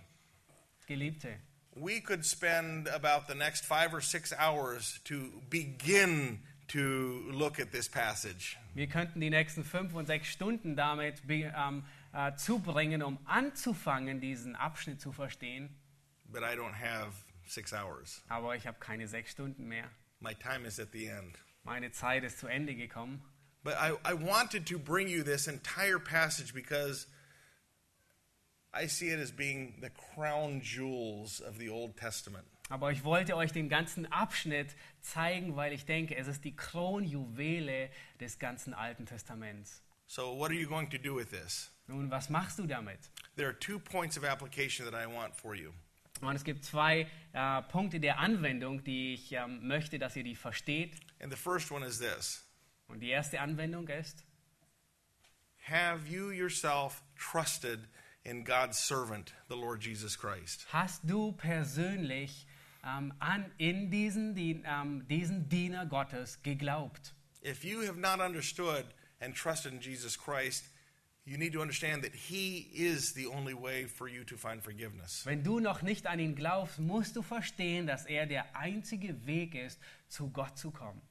Geliebte, we could spend about the next five or six hours to begin to look at this passage. wir könnten die nächsten fünf und sechs Stunden damit ähm, äh, zubringen, um anzufangen, diesen Abschnitt zu verstehen. But I don't have six hours. Aber ich habe keine sechs Stunden mehr. My time is at the end. Meine Zeit ist zu Ende gekommen. But I, I wanted to bring you this entire passage because I see it as being the crown jewels of the Old Testament. Aber ich wollte euch den ganzen Abschnitt zeigen, weil ich denke, es ist die Kronjuwele des ganzen Alten Testaments. So, what are you going to do with this? Nun, was machst du damit? There are two points of application that I want for you. Und es gibt zwei äh, Punkte der Anwendung, die ich ähm, möchte, dass ihr die versteht. And the first one is this Und die erste Anwendung ist, Have you yourself trusted in God's servant, the Lord Jesus Christ? Hast du persönlich ähm, an, in diesen, Dien- ähm, diesen Diener Gottes geglaubt? If you have not understood and trusted in Jesus Christ, you need to understand that He is the only way for you to find forgiveness. Wenn du noch nicht an ihn glaubst, musst du verstehen, dass er der einzige Weg ist, zu Gott zu kommen.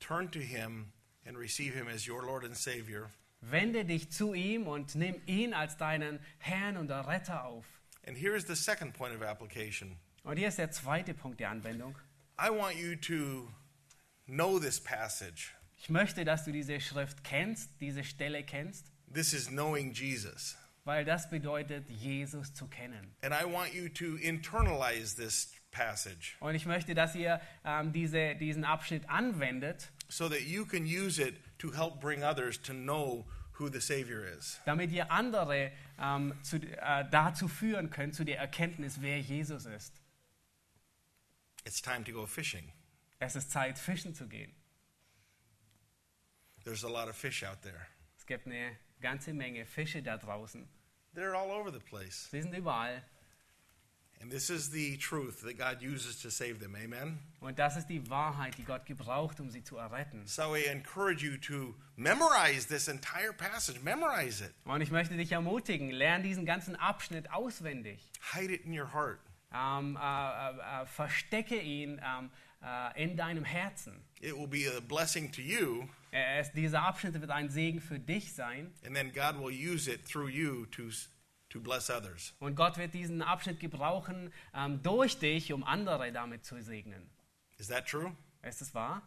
Turn to Him and receive Him as your Lord and Savior. Wende dich zu ihm und nimm ihn als deinen Herrn und Retter auf. And here is the second point of application Und hier ist der zweite Punkt der Anwendung. I want you to know this passage. Ich möchte, dass du diese Schrift kennst, diese Stelle kennst, This is knowing Jesus. weil das bedeutet, Jesus zu kennen. And I want you to internalize this passage Und ich möchte, dass ihr ähm, diese, diesen Abschnitt anwendet, so that you can use it to help bring others to know who the Savior is. damit ihr andere ähm, zu, äh, dazu führen könnt, zu der Erkenntnis, wer Jesus ist. It's time to go fishing. Es ist Zeit, fischen zu gehen. There's a lot of fish out there. Es gibt eine ganze Menge Fische da draußen. They're all over the place. Sie sind überall. And this is the truth that God uses to save them. Amen. Und das ist die Wahrheit, die Gott gebraucht, um sie zu erretten. So I encourage you to memorize this entire passage. Memorize it. Und ich möchte dich ermutigen, lern diesen ganzen Abschnitt auswendig. Hide it in your heart. Ähm, äh, äh, äh, verstecke ihn ähm, äh, in deinem Herzen. It will be a blessing to you, ist, dieser Abschnitt wird ein Segen für dich sein. and then God will use it through you to, to bless others. Und Gott wird diesen Abschnitt gebrauchen ähm, durch dich, um andere damit zu segnen. Is that true? Ist es wahr?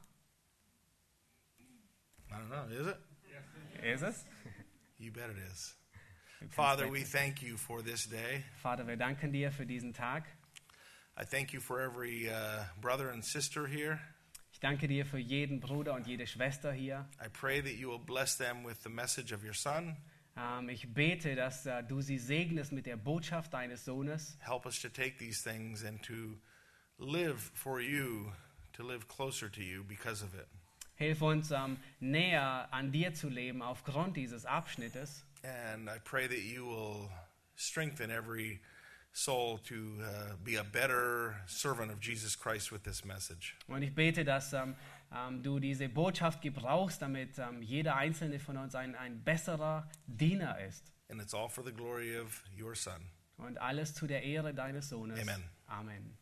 I don't know. Is it? Ist es? You bet it is. Father, we thank you for this day. Vater, wir danken dir für diesen Tag. I thank you for every uh, brother and sister here. Ich danke dir für jeden Bruder und jede Schwester hier. I pray that you will bless them with the message of your Son. Ähm, ich bete, dass äh, du sie segnest mit der Botschaft deines Sohnes. Help us to take these things and to live for you, to live closer to you because of it. Hilf uns, ähm, näher an dir zu leben aufgrund dieses Abschnittes. And I pray that you will strengthen every soul to uh, be a better servant of Jesus Christ with this message. Und ich bete, dass ähm, ähm, du diese Botschaft gebrauchst, damit ähm, jeder einzelne von uns ein, ein besserer Diener ist. And it's all for the glory of your Son. Und alles zu der Ehre deines Sohnes. Amen. Amen.